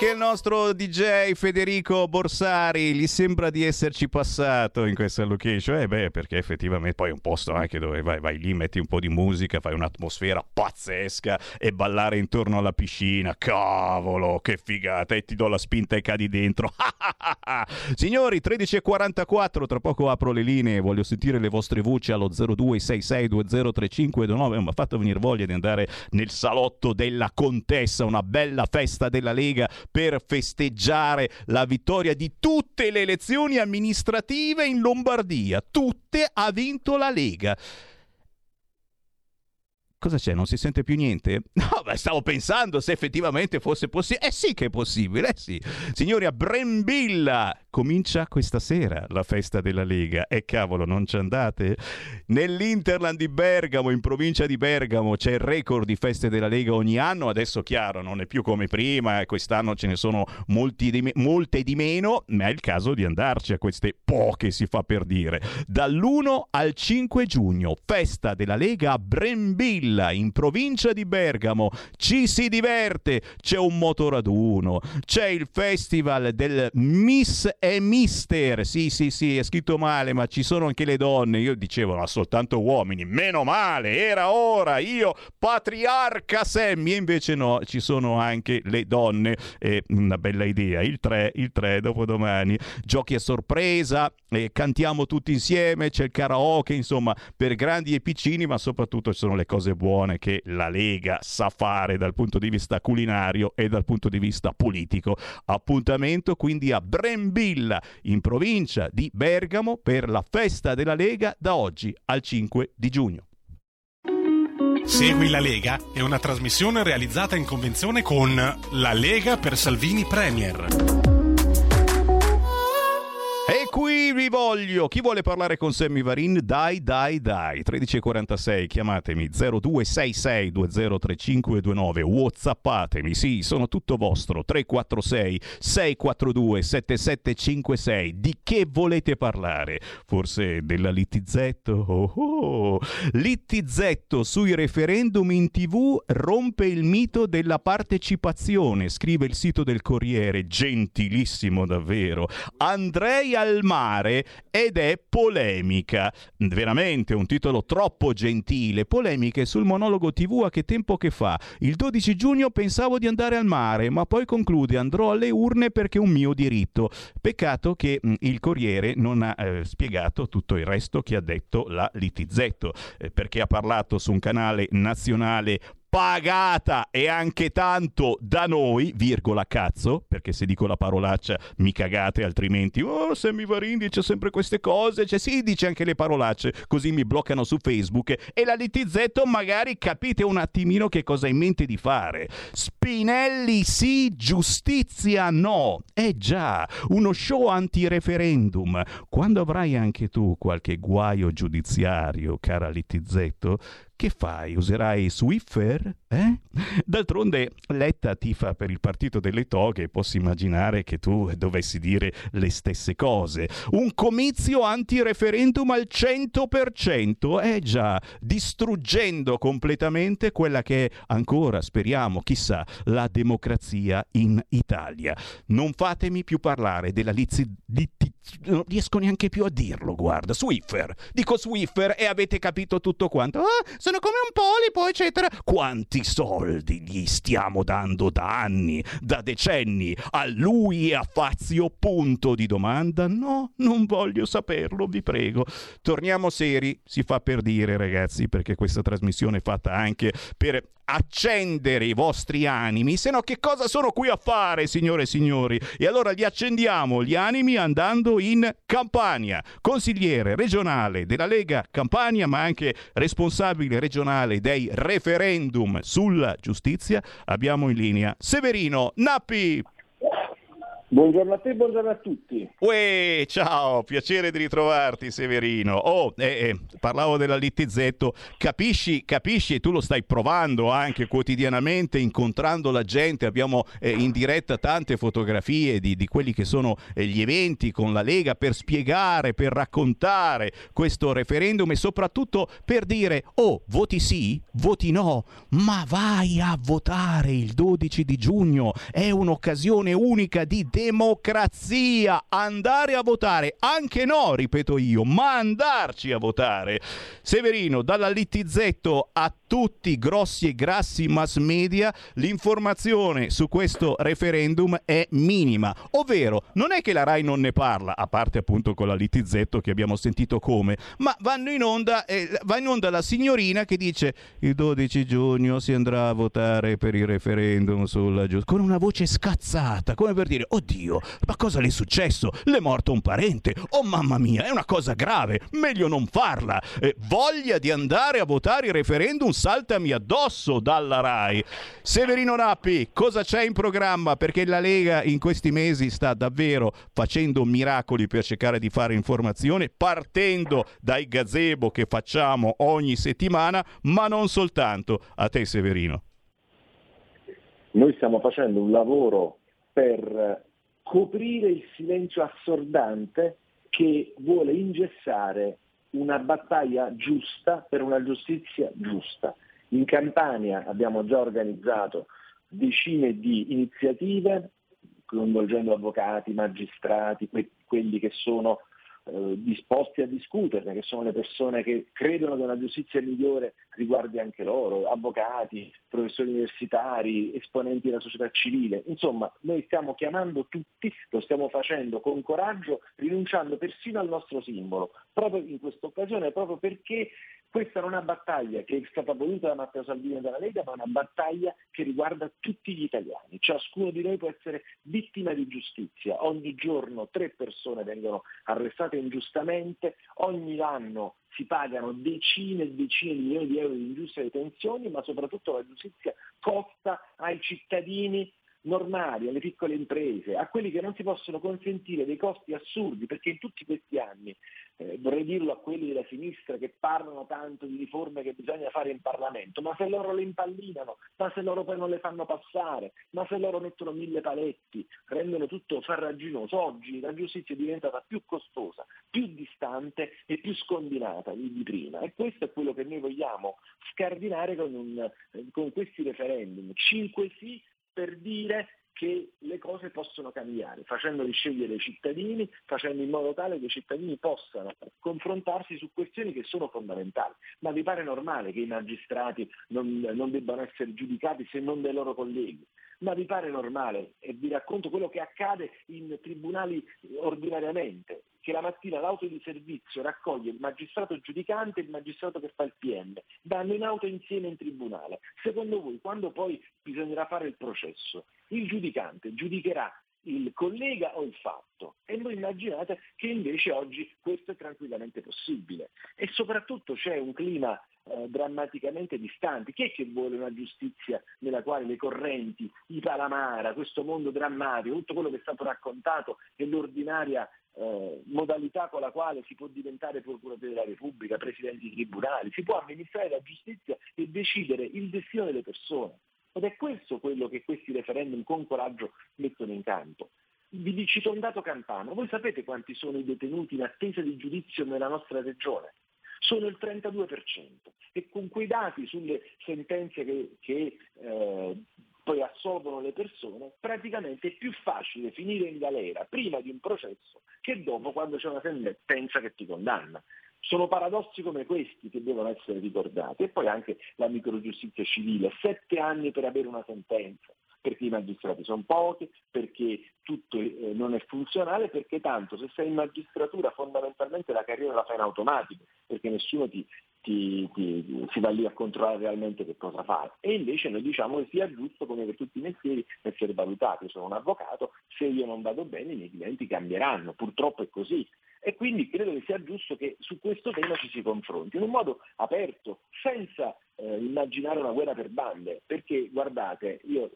Anche il nostro DJ Federico Borsari. Gli sembra di esserci passato in questa location. Eh beh, perché effettivamente poi è un posto anche dove vai, vai lì, metti un po' di musica, fai un'atmosfera pazzesca e ballare intorno alla piscina. Cavolo, che figata! E ti do la spinta e cadi dentro. Signori, 13.44, tra poco apro le linee. Voglio sentire le vostre voci allo 0266203529. Mi ha fatto venire voglia di andare nel salotto della contessa, una bella festa della Lega per festeggiare la vittoria di tutte le elezioni amministrative in Lombardia. Tutte ha vinto la Lega. Cosa c'è? Non si sente più niente? No, beh, stavo pensando se effettivamente fosse possibile. Eh sì che è possibile, eh sì. Signori, a Brembilla comincia questa sera la festa della Lega. E cavolo, non ci andate? Nell'Interland di Bergamo, in provincia di Bergamo, c'è il record di feste della Lega ogni anno. Adesso, chiaro, non è più come prima, quest'anno ce ne sono di me- molte di meno, ma è il caso di andarci a queste poche, si fa per dire. Dall'1 al 5 giugno, festa della Lega a Brembilla, in provincia di Bergamo. Ci si diverte, c'è un motoraduno, c'è il festival del Miss e Mister. Sì, sì, sì, è scritto male, ma ci sono anche le donne. Io dicevo, ma soltanto uomini. Meno male, era ora. Io, patriarca Sammy. E invece no, ci sono anche le donne. È una bella idea. Il 3, il 3 dopodomani. Giochi a sorpresa, eh, cantiamo tutti insieme, c'è il karaoke, insomma, per grandi e piccini, ma soprattutto ci sono le cose buone che la Lega sa fare dal punto di vista culinario e dal punto di vista politico. Appuntamento quindi a Brembilla, in provincia di Bergamo, per la festa della Lega da oggi al 5 di giugno. Segui la Lega è una trasmissione realizzata in convenzione con La Lega per Salvini Premier. Qui vi voglio. Chi vuole parlare con Sammy Varin? Dai, dai, dai. 13.46, chiamatemi 0266 203529. Whatsappatemi, sì, sono tutto vostro. 346 642 7756. Di che volete parlare? Forse della Littizzetto? Oh, oh. Littizzetto sui referendum in tv rompe il mito della partecipazione. Scrive il sito del Corriere. Gentilissimo davvero. Andrei al mare ed è polemica. Veramente un titolo troppo gentile. Polemiche sul monologo TV a che tempo che fa. Il 12 giugno pensavo di andare al mare, ma poi conclude andrò alle urne perché è un mio diritto. Peccato che mh, il Corriere non ha eh, spiegato tutto il resto che ha detto la Litizzetto, eh, perché ha parlato su un canale nazionale pagata e anche tanto da noi, virgola cazzo, perché se dico la parolaccia mi cagate, altrimenti, oh, Sammy Varin dice sempre queste cose, cioè sì, dice anche le parolacce, così mi bloccano su Facebook e la Litizzetto magari capite un attimino che cosa ha in mente di fare. Spinelli sì, giustizia no. Eh già, uno show anti-referendum. Quando avrai anche tu qualche guaio giudiziario, cara Litizzetto, che fai? Userai Swiffer? Eh? D'altronde Letta tifa per il partito delle toghe, posso immaginare che tu dovessi dire le stesse cose. Un comizio anti-referendum al 100%, eh già, distruggendo completamente quella che è ancora, speriamo, chissà, la democrazia in Italia. Non fatemi più parlare della lizi... Non riesco neanche più a dirlo, guarda, Swiffer. Dico Swiffer e avete capito tutto quanto. Ah, sono come un polipo, eccetera. Quanti soldi gli stiamo dando da anni, da decenni, a lui e a Fazio? Punto di domanda? No, non voglio saperlo, vi prego. Torniamo seri, si fa per dire, ragazzi, perché questa trasmissione è fatta anche per accendere i vostri animi, se no che cosa sono qui a fare, signore e signori? E allora li accendiamo gli animi andando in Campania, consigliere regionale della Lega Campania, ma anche responsabile regionale dei referendum sulla giustizia, abbiamo in linea Severino Nappi. Buongiorno a te, buongiorno a tutti. Uè, ciao, piacere di ritrovarti Severino. Oh, eh, eh, parlavo della Littizzetto, capisci, capisci e tu lo stai provando anche quotidianamente incontrando la gente, abbiamo eh, in diretta tante fotografie di, di quelli che sono eh, gli eventi con la Lega per spiegare, per raccontare questo referendum e soprattutto per dire, oh, voti sì, voti no, ma vai a votare il 12 di giugno, è un'occasione unica di democrazia, andare a votare, anche no, ripeto io, ma andarci a votare. Severino, dalla Littizzetto a tutti grossi e grassi mass media, l'informazione su questo referendum è minima, ovvero non è che la RAI non ne parla, a parte appunto con la Littizzetto che abbiamo sentito come, ma vanno in onda, eh, va in onda la signorina che dice il 12 giugno si andrà a votare per il referendum sulla giustizia, con una voce scazzata, come per dire, oddio, ma cosa le è successo? Le è morto un parente? Oh mamma mia, è una cosa grave, meglio non farla. Eh, voglia di andare a votare il referendum saltami addosso dalla RAI. Severino Rappi, cosa c'è in programma? Perché la Lega in questi mesi sta davvero facendo miracoli per cercare di fare informazione, partendo dai gazebo che facciamo ogni settimana, ma non soltanto. A te Severino. Noi stiamo facendo un lavoro per coprire il silenzio assordante che vuole ingessare una battaglia giusta per una giustizia giusta. In Campania abbiamo già organizzato decine di iniziative coinvolgendo avvocati, magistrati, que- quelli che sono eh, disposti a discuterne, che sono le persone che credono che una giustizia migliore riguardi anche loro, avvocati, professori universitari, esponenti della società civile. Insomma, noi stiamo chiamando tutti, lo stiamo facendo con coraggio, rinunciando persino al nostro simbolo, proprio in questa occasione, proprio perché questa non è una battaglia che è stata voluta da Matteo Salvini e dalla Lega, ma una battaglia che riguarda tutti gli italiani. Ciascuno di noi può essere vittima di giustizia. Ogni giorno tre persone vengono arrestate ingiustamente, ogni anno si pagano decine e decine di milioni di euro di ingiuste detenzioni, ma soprattutto la giustizia costa ai cittadini normali, alle piccole imprese, a quelli che non si possono consentire dei costi assurdi, perché in tutti questi anni, eh, vorrei dirlo a quelli della sinistra che parlano tanto di riforme che bisogna fare in Parlamento, ma se loro le impallinano, ma se loro poi non le fanno passare, ma se loro mettono mille paletti, rendono tutto farraginoso, oggi la giustizia è diventata più costosa, più distante e più scombinata di, prima e questo è quello che noi vogliamo scardinare con, un, eh, con questi referendum. Cinque sì per dire che le cose possono cambiare, facendoli scegliere i cittadini, facendo in modo tale che i cittadini possano confrontarsi su questioni che sono fondamentali. Ma vi pare normale che i magistrati non, non debbano essere giudicati se non dai loro colleghi? Ma vi pare normale, e vi racconto quello che accade in tribunali ordinariamente, che la mattina l'auto di servizio raccoglie il magistrato giudicante e il magistrato che fa il PM, vanno in auto insieme in tribunale. Secondo voi, quando poi bisognerà fare il processo, il giudicante giudicherà il collega o il fatto. E voi immaginate che invece oggi questo è tranquillamente possibile. E soprattutto c'è un clima eh, drammaticamente distante. Chi è che vuole una giustizia nella quale le correnti, i Palamara, questo mondo drammatico, tutto quello che è stato raccontato è l'ordinaria eh, modalità con la quale si può diventare procuratore della Repubblica, presidenti di tribunali, si può amministrare la giustizia e decidere il destino delle persone. Ed è questo quello che questi referendum con coraggio mettono in campo. Vi cito un dato campano. Voi sapete quanti sono i detenuti in attesa di giudizio nella nostra regione? Sono il 32% e con quei dati sulle sentenze che, che eh, poi assolvono le persone, praticamente è più facile finire in galera prima di un processo che dopo quando c'è una sentenza che ti condanna. Sono paradossi come questi che devono essere ricordati. E poi anche la microgiustizia civile, sette anni per avere una sentenza, perché i magistrati sono pochi, perché tutto eh, non è funzionale, perché tanto se sei in magistratura fondamentalmente la carriera la fai in automatico, perché nessuno ti, ti, ti, si va lì a controllare realmente che cosa fare. E invece noi diciamo che sia giusto, come per tutti i mestieri, essere valutati. Io sono un avvocato, se io non vado bene i miei clienti cambieranno, purtroppo è così. E quindi credo che sia giusto che su questo tema ci si confronti in un modo aperto, senza eh, immaginare una guerra per bande, perché guardate, io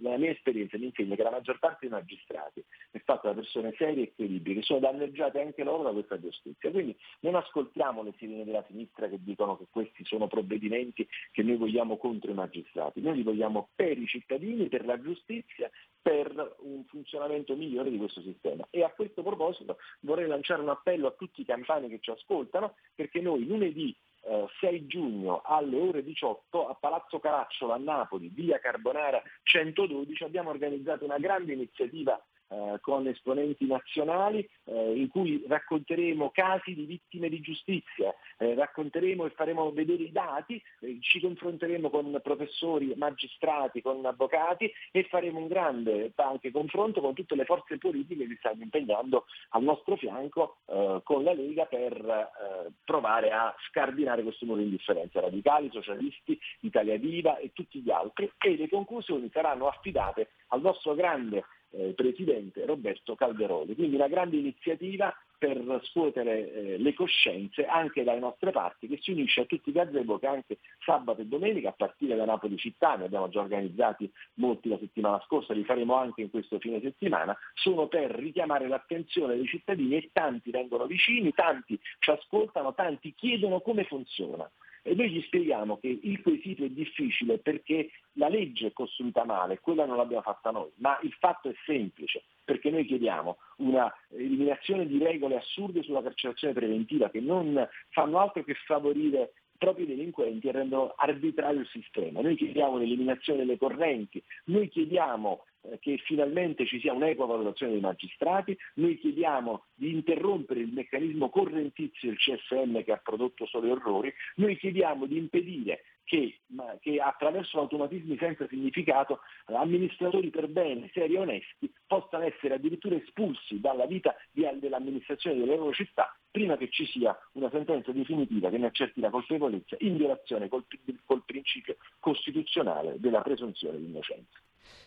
nella mia esperienza mi insegna che la maggior parte dei magistrati è fatta da persone serie e credibili, che sono danneggiate anche loro da questa giustizia. Quindi non ascoltiamo le sirene della sinistra che dicono che questi sono provvedimenti che noi vogliamo contro i magistrati, noi li vogliamo per i cittadini, per la giustizia, per un funzionamento migliore di questo sistema. E a questo proposito vorrei lanciare un appello a tutti i campani che ci ascoltano, perché noi lunedì eh, 6 giugno alle ore 18 a Palazzo Caracciolo a Napoli, via Carbonara 112, abbiamo organizzato una grande iniziativa eh, con esponenti nazionali eh, in cui racconteremo casi di vittime di giustizia, eh, racconteremo e faremo vedere i dati, eh, ci confronteremo con professori, magistrati, con avvocati e faremo un grande anche confronto con tutte le forze politiche che stanno impegnando al nostro fianco eh, con la Lega per provare a scardinare questo muro di indifferenza, radicali, socialisti, Italia Viva e tutti gli altri. E le conclusioni saranno affidate al nostro grande eh, presidente Roberto Calderoli. Quindi una grande iniziativa per scuotere eh, le coscienze anche dalle nostre parti che si unisce a tutti i gazebo che anche sabato e domenica a partire da Napoli città, ne abbiamo già organizzati molti la settimana scorsa, li faremo anche in questo fine settimana, sono per richiamare l'attenzione dei cittadini e tanti vengono vicini, tanti ci ascoltano, tanti chiedono come funziona. E noi gli spieghiamo che il quesito è difficile perché la legge è costruita male, quella non l'abbiamo fatta noi, ma il fatto è semplice, perché noi chiediamo una eliminazione di regole assurde sulla carcerazione preventiva che non fanno altro che favorire propri delinquenti e rendono arbitrario il sistema. Noi chiediamo l'eliminazione delle correnti, noi chiediamo che finalmente ci sia un'equa valutazione dei magistrati, noi chiediamo di interrompere il meccanismo correntizio del CSM che ha prodotto solo errori, noi chiediamo di impedire che, che, attraverso automatismi senza significato amministratori per bene, seri e onesti possano essere addirittura espulsi dalla vita di, dell'amministrazione delle loro città prima che ci sia una sentenza definitiva che ne accerti la colpevolezza in violazione col, col principio costituzionale della presunzione di innocenza.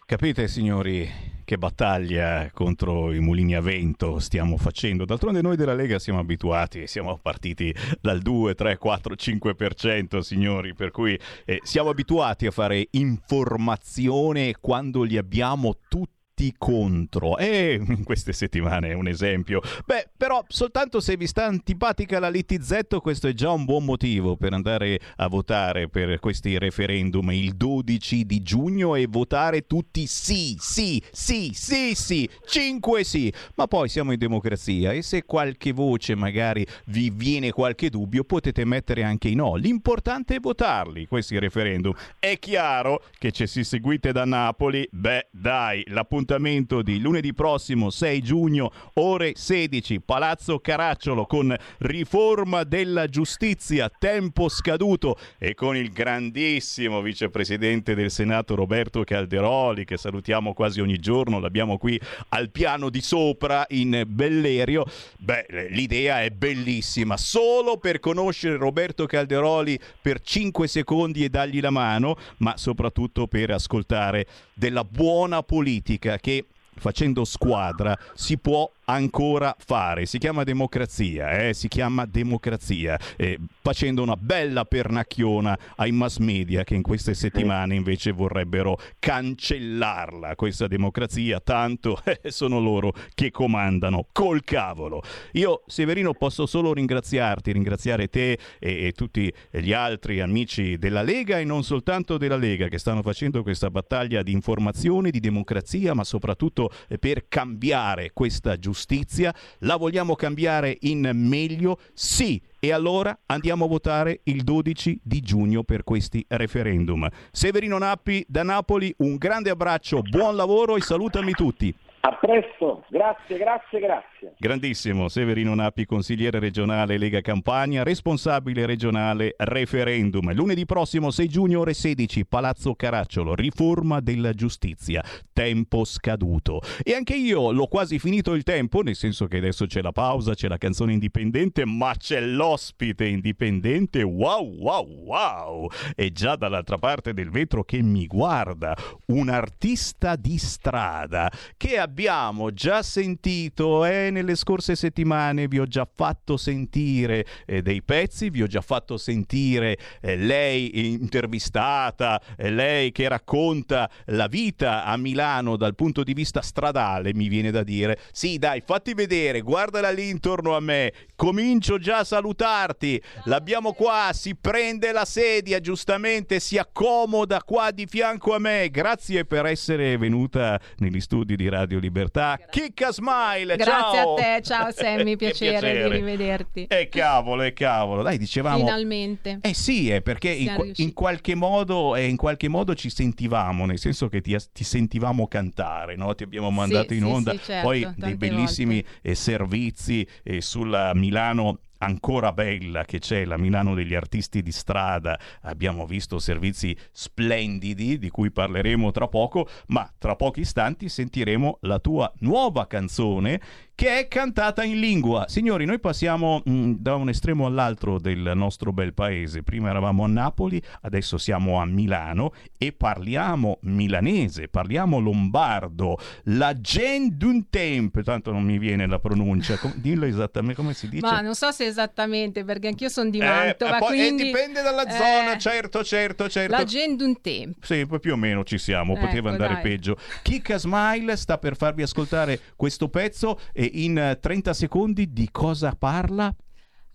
Capite signori che battaglia contro i mulini a vento stiamo facendo? D'altronde noi della Lega siamo abituati, siamo partiti dal 2, 3, 4, 5% signori, per cui eh, siamo abituati a fare informazione quando li abbiamo tutti tutti contro. E in queste settimane è un esempio. Beh, però soltanto se vi sta antipatica la Littizzetto, questo è già un buon motivo per andare a votare per questi referendum il 12 di giugno e votare tutti sì, sì, sì, sì, sì, 5 sì. Ma poi siamo in democrazia e se qualche voce magari vi viene qualche dubbio potete mettere anche i no. L'importante è votarli questi referendum. È chiaro che se si seguite da Napoli, beh, dai, l'appuntamento appuntamento di lunedì prossimo 6 giugno ore 16 Palazzo Caracciolo con riforma della giustizia tempo scaduto e con il grandissimo vicepresidente del Senato Roberto Calderoli che salutiamo quasi ogni giorno l'abbiamo qui al piano di sopra in Bellerio. Beh l'idea è bellissima. Solo per conoscere Roberto Calderoli per 5 secondi e dargli la mano ma soprattutto per ascoltare della buona politica che facendo squadra si può ancora fare. Si chiama democrazia, eh? si chiama democrazia, eh, facendo una bella pernacchiona ai mass media che in queste settimane invece vorrebbero cancellarla, questa democrazia, tanto eh, sono loro che comandano col cavolo. Io, Severino, posso solo ringraziarti, ringraziare te e, e tutti gli altri amici della Lega e non soltanto della Lega che stanno facendo questa battaglia di informazione, di democrazia, ma soprattutto per cambiare questa giustizia giustizia, la vogliamo cambiare in meglio? Sì. E allora andiamo a votare il 12 di giugno per questi referendum. Severino Nappi da Napoli, un grande abbraccio, buon lavoro e salutami tutti. A presto, grazie, grazie, grazie. Grandissimo, Severino Nappi, consigliere regionale Lega Campania, responsabile regionale referendum. Lunedì prossimo 6 giugno ore 16, Palazzo Caracciolo, riforma della giustizia, tempo scaduto. E anche io l'ho quasi finito il tempo, nel senso che adesso c'è la pausa, c'è la canzone indipendente, ma c'è l'ospite indipendente, wow, wow, wow. E già dall'altra parte del vetro che mi guarda, un artista di strada che ha abbiamo già sentito eh, nelle scorse settimane, vi ho già fatto sentire eh, dei pezzi, vi ho già fatto sentire eh, lei intervistata, eh, lei che racconta la vita a Milano dal punto di vista stradale, mi viene da dire. Sì, dai, fatti vedere, guardala lì intorno a me, comincio già a salutarti. L'abbiamo qua, si prende la sedia, giustamente si accomoda qua di fianco a me. Grazie per essere venuta negli studi di Radio Libertà. Chicca Smile, Grazie ciao! a te, ciao Sammy, piacere, piacere. di rivederti. E cavolo, e cavolo. Dai, dicevamo... Finalmente. Eh sì, è perché in, in qualche modo, eh, in qualche modo ci sentivamo, nel senso che ti, ti sentivamo cantare, no? ti abbiamo mandato in sì, onda, sì, certo, poi dei bellissimi eh, servizi eh, sulla Milano ancora bella che c'è la Milano degli artisti di strada. Abbiamo visto servizi splendidi di cui parleremo tra poco ma tra pochi istanti sentiremo la tua nuova canzone che è cantata in lingua signori noi passiamo mh, da un estremo all'altro del nostro bel paese prima eravamo a Napoli adesso siamo a Milano e parliamo milanese parliamo lombardo la gen d'un tempo tanto non mi viene la pronuncia Com- dillo esattamente come si dice Ma non so se esattamente, perché anch'io sono di eh, Mantova, eh, poi- eh, quindi... dipende dalla eh, zona, certo, certo, certo. La gente un tempo. Sì, poi più o meno ci siamo, poteva Ecco, andare dai. peggio. Kika Smile sta per farvi ascoltare questo pezzo e in eh, 30 secondi di cosa parla?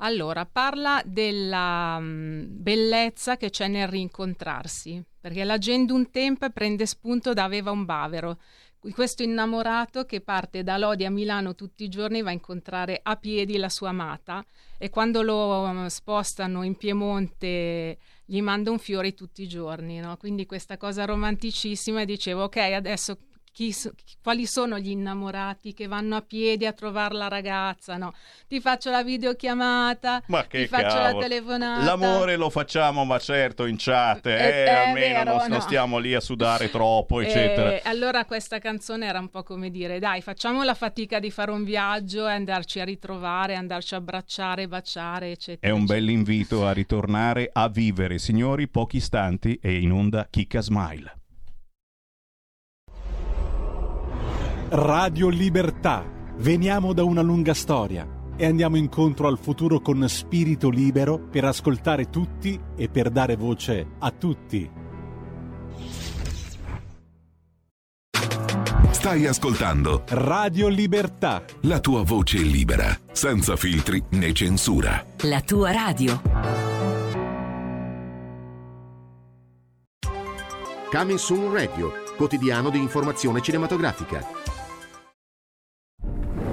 Allora, parla della mm, bellezza che c'è nel rincontrarsi, perché la gente un tempo prende spunto da Aveva un bavero. Questo innamorato che parte da Lodi a Milano tutti i giorni va a incontrare a piedi la sua amata e quando lo mm, spostano in Piemonte gli manda un fiore tutti i giorni, no? Quindi questa cosa romanticissima e dicevo, ok, adesso chi quali sono gli innamorati che vanno a piedi a trovare la ragazza, no? Ti faccio la videochiamata, Ma che ti faccio la cavolo. telefonata. L'amore lo facciamo, ma certo, in chat, eh, Eh, almeno vero, non, non no. stiamo lì a sudare troppo, eccetera. E allora questa canzone era un po' come dire, dai, facciamo la fatica di fare un viaggio e andarci a ritrovare, andarci a abbracciare, baciare, eccetera. È un bel invito a ritornare a vivere, signori, pochi istanti e in onda Kika Smile. Radio Libertà. Veniamo da una lunga storia e andiamo incontro al futuro con spirito libero per ascoltare tutti e per dare voce a tutti. Stai ascoltando Radio Libertà. la tua voce libera, senza filtri né censura. La tua radio. Coming Soon Radio, quotidiano di informazione cinematografica.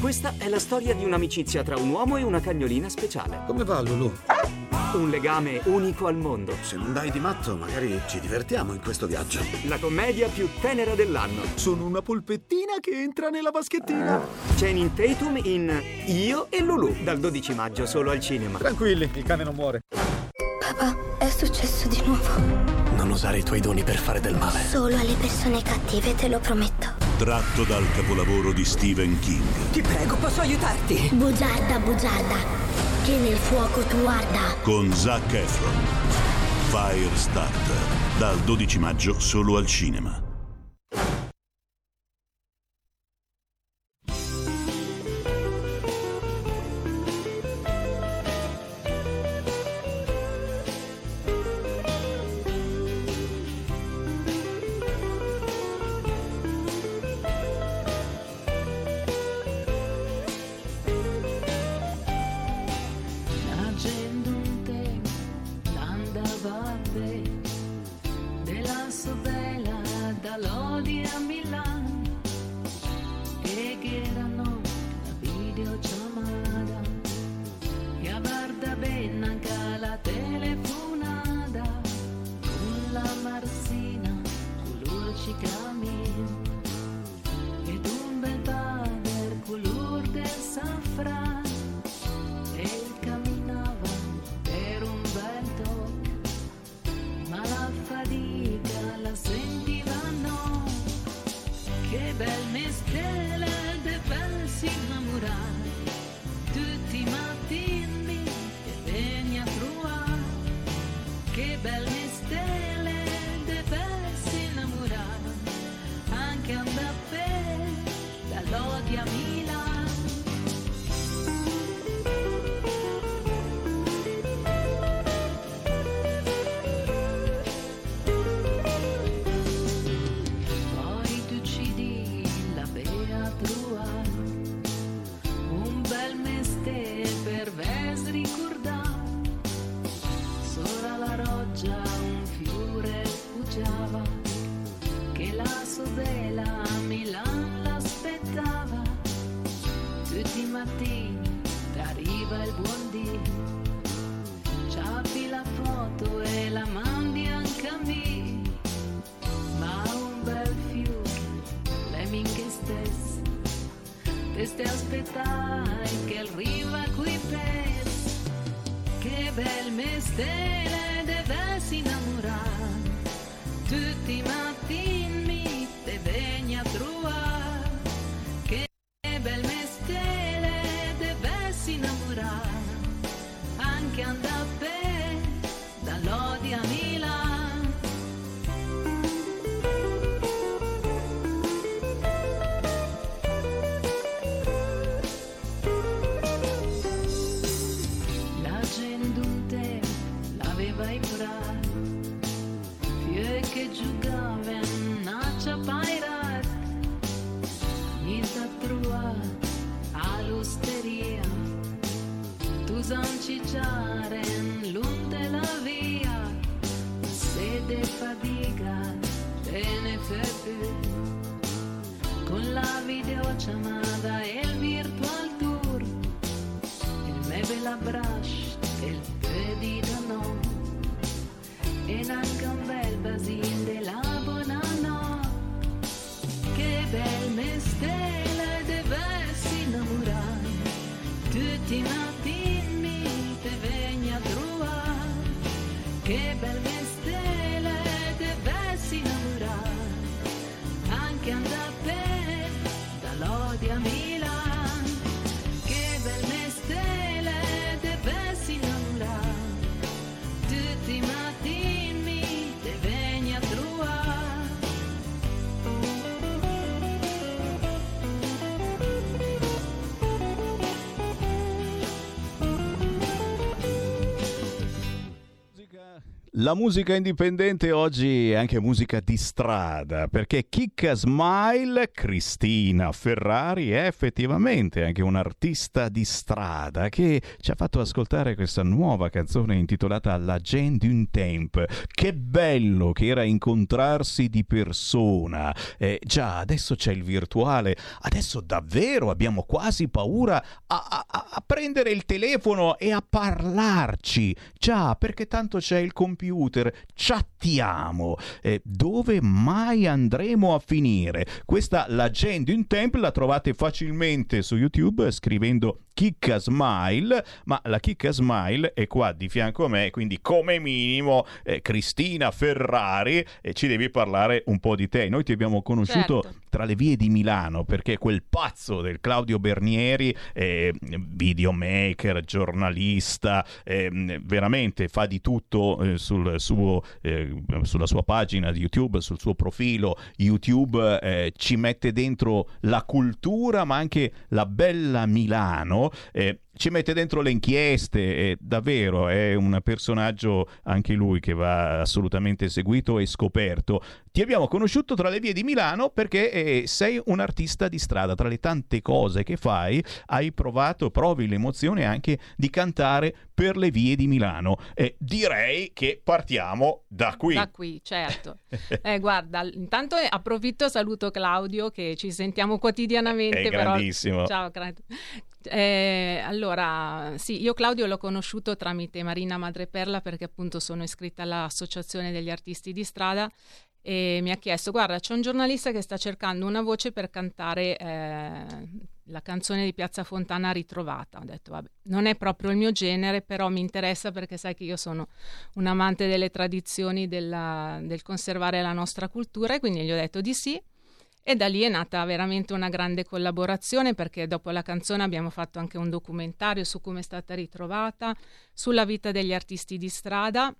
Questa è la storia di un'amicizia tra un uomo e una cagnolina speciale. Come va Lulu? Un legame unico al mondo. Se non dai di matto, magari ci divertiamo in questo viaggio. La commedia più tenera dell'anno. Sono una polpettina che entra nella vaschettina. Channing Tatum in Io e Lulu, dal 12 maggio solo al cinema. Tranquilli, il cane non muore. Papà, è successo di nuovo. Non usare i tuoi doni per fare del male. Solo alle persone cattive, te lo prometto. Tratto dal capolavoro di Stephen King. Ti prego, posso aiutarti? Bugiarda, bugiarda, che nel fuoco tu arda. Con Zac Efron. Firestarter. Dal 12 maggio solo al cinema. Con la videochiamata e il virtual tour. Il me bella brush e il pedito no e anche un bel basin della buonanotte che bel mestiere deve si innamorare tutti i La musica indipendente oggi è anche musica di strada, perché Chicca Smile, Cristina Ferrari, è effettivamente anche un'artista di strada che ci ha fatto ascoltare questa nuova canzone intitolata La Gen d'un Temp. Che bello che era incontrarsi di persona. Eh, già, adesso c'è il virtuale, adesso davvero abbiamo quasi paura a, a- a prendere il telefono e a parlarci. Già, perché tanto c'è il computer, chattiamo. Eh, dove mai andremo a finire? Questa La Gen d'un Temple la trovate facilmente su YouTube scrivendo Chicca Smile, ma la Chicca Smile è qua di fianco a me, quindi come minimo eh, Cristina Ferrari e ci devi parlare un po' di te. Noi ti abbiamo conosciuto Certo. tra le vie di Milano perché quel pazzo del Claudio Bernieri, eh, videomaker, giornalista, eh, veramente fa di tutto eh, sul suo, eh, sulla sua pagina di YouTube, sul suo profilo YouTube, eh, ci mette dentro la cultura ma anche la bella Milano. eh, ci mette dentro le inchieste, e davvero è un personaggio anche lui che va assolutamente seguito e scoperto. Ti abbiamo conosciuto tra le vie di Milano perché eh, sei un artista di strada, tra le tante cose che fai hai provato, provi l'emozione anche di cantare per le vie di Milano. E direi che partiamo da qui. Da qui, certo. Eh, guarda, intanto eh, approfitto e saluto Claudio che ci sentiamo quotidianamente. È però- grandissimo. Ciao, Cra- Eh, allora, sì, io Claudio l'ho conosciuto tramite Marina Madreperla perché appunto sono iscritta all'Associazione degli Artisti di Strada e mi ha chiesto, guarda, c'è un giornalista che sta cercando una voce per cantare eh, la canzone di Piazza Fontana ritrovata. Ho detto, vabbè, non è proprio il mio genere, però mi interessa perché sai che io sono un amante delle tradizioni, della- del conservare la nostra cultura e quindi gli ho detto di sì. E da lì è nata veramente una grande collaborazione perché dopo la canzone abbiamo fatto anche un documentario su come è stata ritrovata, sulla vita degli artisti di strada,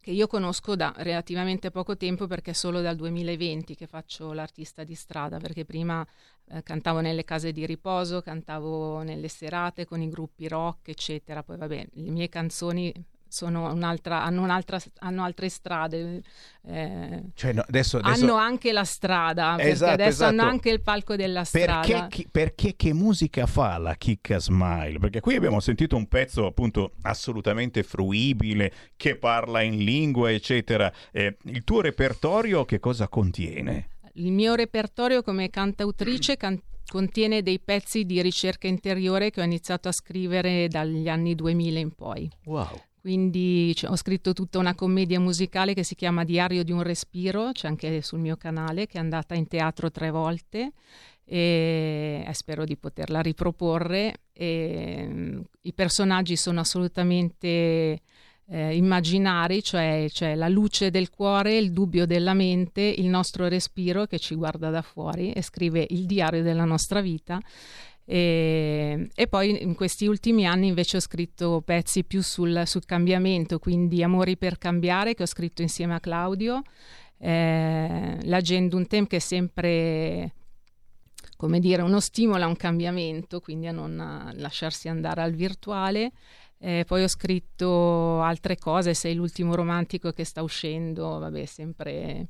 che io conosco da relativamente poco tempo perché è solo dal 2020 che faccio l'artista di strada, perché prima eh, cantavo nelle case di riposo, cantavo nelle serate con i gruppi rock, eccetera. Poi vabbè, le mie canzoni sono un'altra, hanno, un'altra, hanno altre strade. Eh, cioè, no, adesso, adesso... Hanno anche la strada, Esatto, adesso esatto. hanno anche il palco della strada. Perché, chi- perché che musica fa la Chicca Smile? Perché qui abbiamo sentito un pezzo appunto assolutamente fruibile, che parla in lingua, eccetera. Eh, il tuo repertorio che cosa contiene? Il mio repertorio come cantautrice can- contiene dei pezzi di ricerca interiore che ho iniziato a scrivere dagli anni 2000 in poi. Wow. Quindi cioè, ho scritto tutta una commedia musicale che si chiama Diario di un respiro, c'è anche sul mio canale, che è andata in teatro tre volte e spero di poterla riproporre. E, mm, I personaggi sono assolutamente eh, immaginari, cioè c'è la luce del cuore, il dubbio della mente, il nostro respiro che ci guarda da fuori e scrive il diario della nostra vita. E, e poi in questi ultimi anni invece ho scritto pezzi più sul, sul cambiamento, quindi Amori per cambiare che ho scritto insieme a Claudio, eh, l'Agendum Tem che è sempre come dire uno stimolo a un cambiamento, quindi a non lasciarsi andare al virtuale. Eh, poi ho scritto altre cose, sei l'ultimo romantico che sta uscendo, vabbè, sempre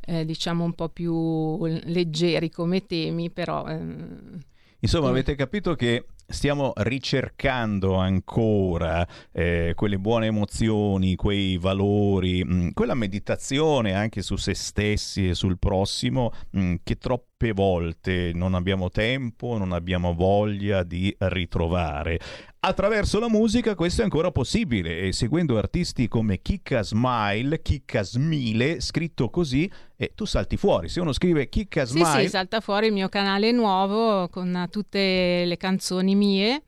eh, diciamo un po' più leggeri come temi, però ehm, Insomma, avete capito che stiamo ricercando ancora eh, quelle buone emozioni, quei valori, mh, quella meditazione anche su se stessi e sul prossimo mh, che troppe volte non abbiamo tempo, non abbiamo voglia di ritrovare. Attraverso la musica questo è ancora possibile e seguendo artisti come Kika Smile, Kika Smile, scritto così, e tu salti fuori. Se uno scrive Kika Sì, Smile, sì, salta fuori il mio canale nuovo con tutte le canzoni mie,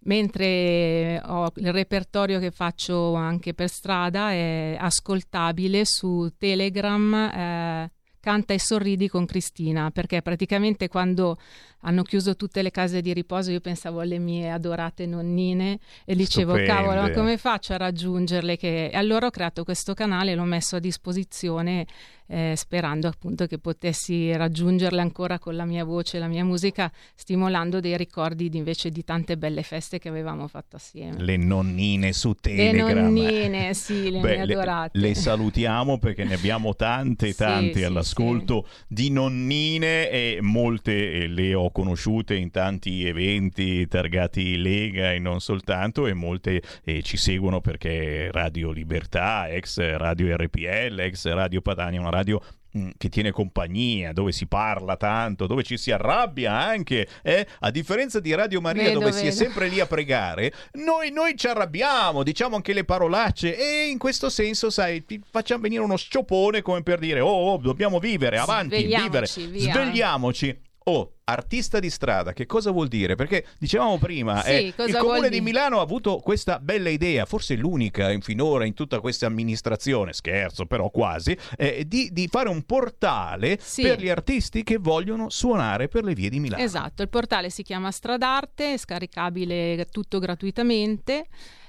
mentre ho il repertorio che faccio anche per strada è ascoltabile su Telegram. eh, Canta e sorridi con Cristina, perché praticamente quando hanno chiuso tutte le case di riposo io pensavo alle mie adorate nonnine e dicevo Stupende. cavolo, ma come faccio a raggiungerle? Che... E allora ho creato questo canale e l'ho messo a disposizione eh, sperando appunto che potessi raggiungerle ancora con la mia voce e la mia musica, stimolando dei ricordi di- invece di tante belle feste che avevamo fatto assieme. le nonnine su Le Telegram. nonnine, sì, le Beh, mie adorate. le salutiamo perché ne abbiamo tante, Sì, tante sì, all'ascolto di nonnine e molte eh, le ho conosciute in tanti eventi targati Lega e non soltanto e molte eh, ci seguono perché Radio Libertà, ex Radio RPL, ex Radio Padania, una radio mm, che tiene compagnia, dove si parla tanto, dove ci si arrabbia anche, eh? a differenza di Radio Maria Vedo, dove si è vedo. sempre lì a pregare, noi, noi ci arrabbiamo, diciamo anche le parolacce e in questo senso, sai, ti facciamo venire uno sciopone come per dire, oh, oh, dobbiamo vivere, avanti, vivere, Svegliamoci, via. svegliamoci. Oh, artista di strada, che cosa vuol dire? Perché dicevamo prima, Sì, eh, il comune di Milano ha avuto questa bella idea, forse l'unica in finora in tutta questa amministrazione, scherzo però quasi, eh, di, di fare un portale Sì. per gli artisti che vogliono suonare per le vie di Milano. Esatto, il portale si chiama Stradarte, è scaricabile tutto gratuitamente.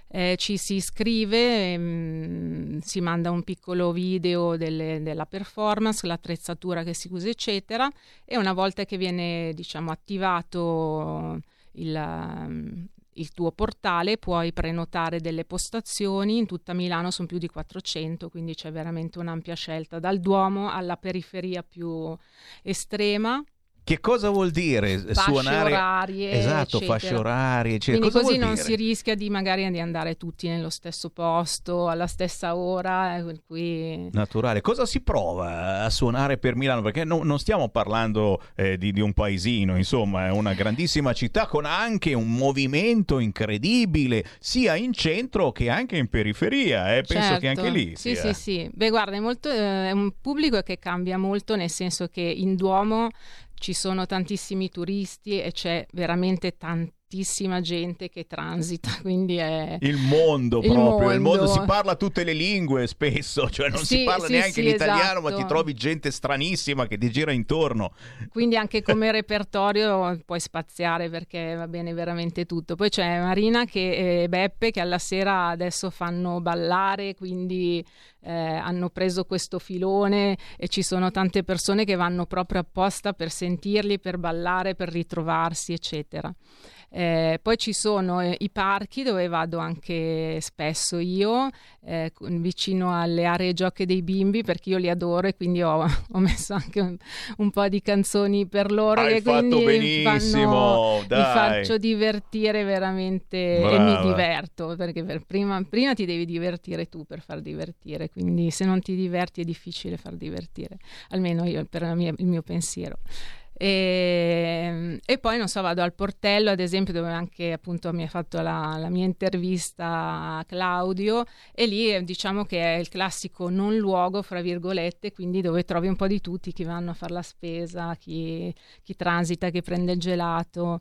Eh, ci si iscrive, ehm, si manda un piccolo video delle- della performance, l'attrezzatura che si usa, eccetera, e una volta che viene diciamo, attivato il, ehm, il tuo portale puoi prenotare delle postazioni, in tutta Milano sono più di 400, quindi c'è veramente un'ampia scelta, dal Duomo alla periferia più estrema. Che cosa vuol dire Fasce suonare? orarie, esatto, eccetera. fasce orarie. eccetera. Quindi Cosa così non dire? si rischia di magari di andare tutti nello stesso posto, alla stessa ora, eh, cui Naturale. Cosa si prova a suonare per Milano? Perché no- non stiamo parlando eh, di, di un paesino, insomma, è una grandissima città con anche un movimento incredibile, sia in centro che anche in periferia. eh. Penso Certo. che anche lì Sì, sia. sì, sì. Beh, guarda, è, molto, eh, è un pubblico che cambia molto, nel senso che in Duomo ci sono tantissimi turisti e c'è veramente tantissima gente che transita, quindi è... Il mondo Il proprio, il mondo mondo. si parla tutte le lingue spesso, cioè non si Sì, parla sì, neanche sì, l'italiano, ma esatto. ti trovi gente stranissima che ti gira intorno. Quindi anche come repertorio puoi spaziare perché va bene veramente tutto. Poi c'è Marina che- e Beppe che alla sera adesso fanno ballare, quindi eh, hanno preso questo filone e ci sono tante persone che vanno proprio apposta per sentirli, per ballare, per ritrovarsi, eccetera. Eh, poi ci sono eh, i parchi dove vado anche spesso io, eh, vicino alle aree giochi dei bimbi, perché io li adoro e quindi ho, ho messo anche un, un, po' di canzoni per loro. Hai e fatto quindi benissimo, fanno, mi faccio divertire veramente Brava. e mi diverto, perché per prima, prima ti devi divertire tu per far divertire, quindi se non ti diverti è difficile far divertire, almeno io, per mia- il mio pensiero. E, e poi non so, vado al portello ad esempio dove anche appunto mi ha fatto la, la mia intervista Claudio e lì eh, diciamo che è il classico non luogo fra virgolette quindi dove trovi un po' di tutti chi vanno a fare la spesa chi, chi transita chi prende il gelato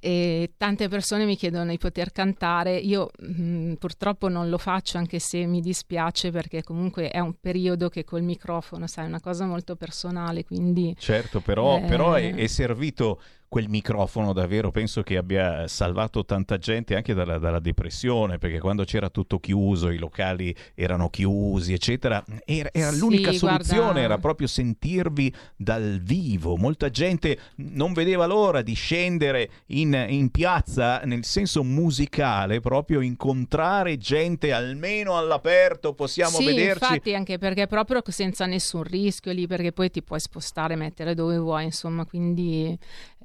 e tante persone mi chiedono di poter cantare. Io mh, purtroppo non lo faccio, anche se mi dispiace perché comunque è un periodo che col microfono, sai, è una cosa molto personale, quindi Certo, però, Eh. però è, è servito quel microfono davvero, penso che abbia salvato tanta gente anche dalla, dalla depressione, perché quando c'era tutto chiuso, i locali erano chiusi, eccetera, era, era Sì, l'unica soluzione, guarda- era proprio sentirvi dal vivo. Molta gente non vedeva l'ora di scendere in, in piazza nel senso musicale, proprio incontrare gente almeno all'aperto, possiamo sì, vederci. infatti anche perché proprio senza nessun rischio lì, perché poi ti puoi spostare, mettere dove vuoi, insomma, quindi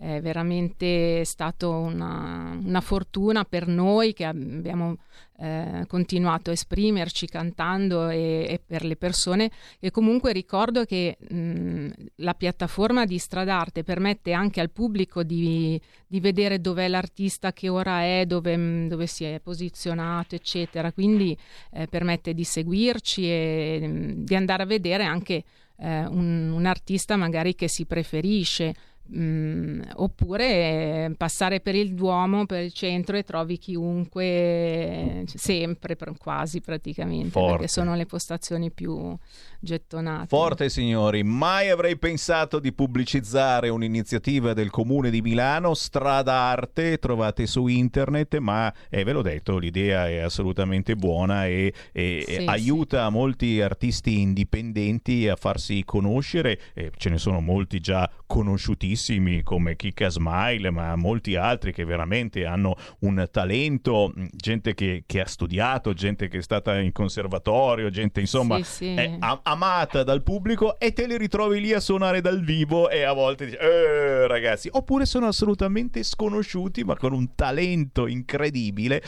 è veramente stato una, una fortuna per noi che abbiamo eh, continuato a esprimerci cantando e, e per le persone e comunque ricordo che mh, la piattaforma di Stradarte permette anche al pubblico di, di vedere dov'è l'artista, che ora è, dove, mh, dove si è posizionato, eccetera. Quindi eh, permette di seguirci e mh, di andare a vedere anche eh, un, un artista magari che si preferisce. Mm, oppure eh, passare per il Duomo, per il centro e trovi chiunque eh, sempre, pr- quasi praticamente, Forte. perché sono le postazioni più gettonate. Forte signori, mai avrei pensato di pubblicizzare un'iniziativa del comune di Milano, Strada Arte, trovate su internet, ma eh, ve l'ho detto, l'idea è assolutamente buona e, e- Sì, aiuta molti artisti indipendenti a farsi conoscere, e ce ne sono molti già conosciutissimi come Kika Smile, ma molti altri che veramente hanno un talento, gente che, che ha studiato, gente che è stata in conservatorio, gente insomma Sì, sì. è a- amata dal pubblico e te li ritrovi lì a suonare dal vivo e a volte dici, eh ragazzi, oppure sono assolutamente sconosciuti ma con un talento incredibile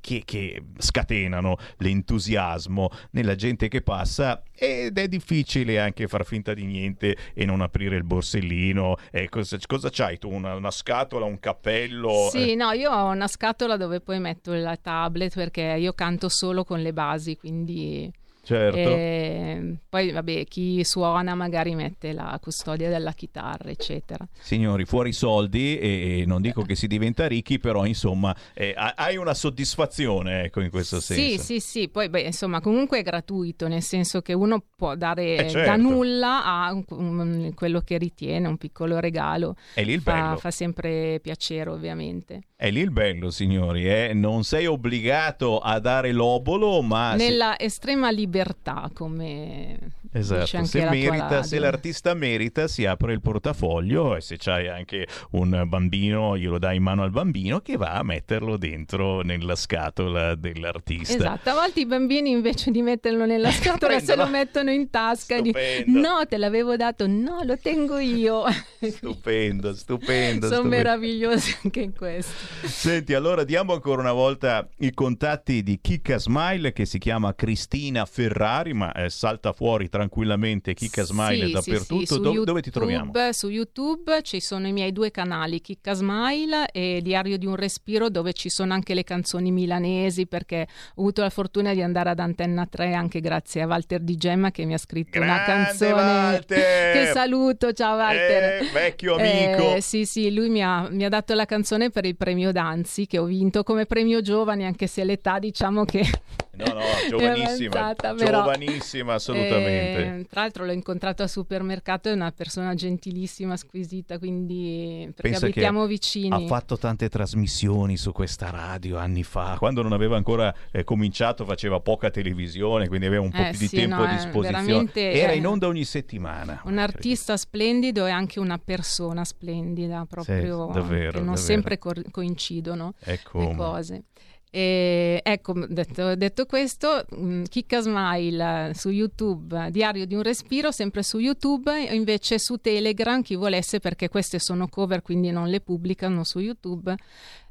che, che scatenano l'entusiasmo nella gente che passa ed è difficile anche far finta di niente e non aprire il borsellino. Eh, cosa, cosa c'hai tu? Una, una scatola, un cappello? Sì, Eh, no, io ho una scatola dove poi metto il tablet perché io canto solo con le basi, quindi... Certo. eh, poi vabbè, chi suona magari mette la custodia della chitarra, eccetera. Signori, fuori soldi e, e non dico che si diventa ricchi, però insomma eh, ha- hai una soddisfazione ecco, in questo senso. Sì, sì, sì, poi beh, insomma comunque è gratuito, nel senso che uno può dare Eh, certo. da nulla a un- un- quello che ritiene, un piccolo regalo. È lì il fa, bello. fa sempre piacere ovviamente. È lì il bello, signori, eh? non sei obbligato a dare l'obolo, ma... se- Nella estrema libertà, come dice Esatto, se, merita, se l'artista merita si apre il portafoglio e se c'hai anche un bambino glielo dai in mano al bambino che va a metterlo dentro nella scatola dell'artista. Esatto, a volte i bambini invece di metterlo nella scatola se lo mettono in tasca e dicono no, te l'avevo dato, no, lo tengo io. Stupendo, stupendo. Sono stupendo. meravigliosi anche in questo. Senti, allora diamo ancora una volta i contatti di Kika Smile che si chiama Cristina Ferrari, ma eh, salta fuori tranquillamente Kika Smile Sì, dappertutto. sì, sì, su Dove, dove ti troviamo? YouTube- Su YouTube ci sono i miei due canali, Chicca Smile e Diario di un Respiro, dove ci sono anche le canzoni milanesi, perché ho avuto la fortuna di andare ad Antenna 3 anche grazie a Walter Di Gemma che mi ha scritto una Grande canzone Walter! che saluto, ciao Walter. Eh, vecchio amico. Eh, sì, sì, lui mi ha, mi ha dato la canzone per il premio Danzi che ho vinto come premio giovane, anche se l'età diciamo che No, no, è giovanissima, però, giovanissima assolutamente. interessante. tra l'altro l'ho incontrato al supermercato, è una persona gentilissima, squisita, quindi perché Pensa abitiamo vicini. Ha fatto tante trasmissioni su questa radio anni fa, quando non aveva ancora eh, cominciato faceva poca televisione, quindi aveva un po' Eh, più di sì, tempo no, a è disposizione. Era eh, in onda ogni settimana. Un artista splendido e anche una persona splendida, proprio Sì, davvero, che non davvero. sempre co- coincidono Ecco. le cose. E, ecco, detto, detto questo, mh, Chicca Smile eh, su YouTube, Diario di un respiro, sempre su YouTube, invece su Telegram, chi volesse, perché queste sono cover, quindi non le pubblicano su YouTube.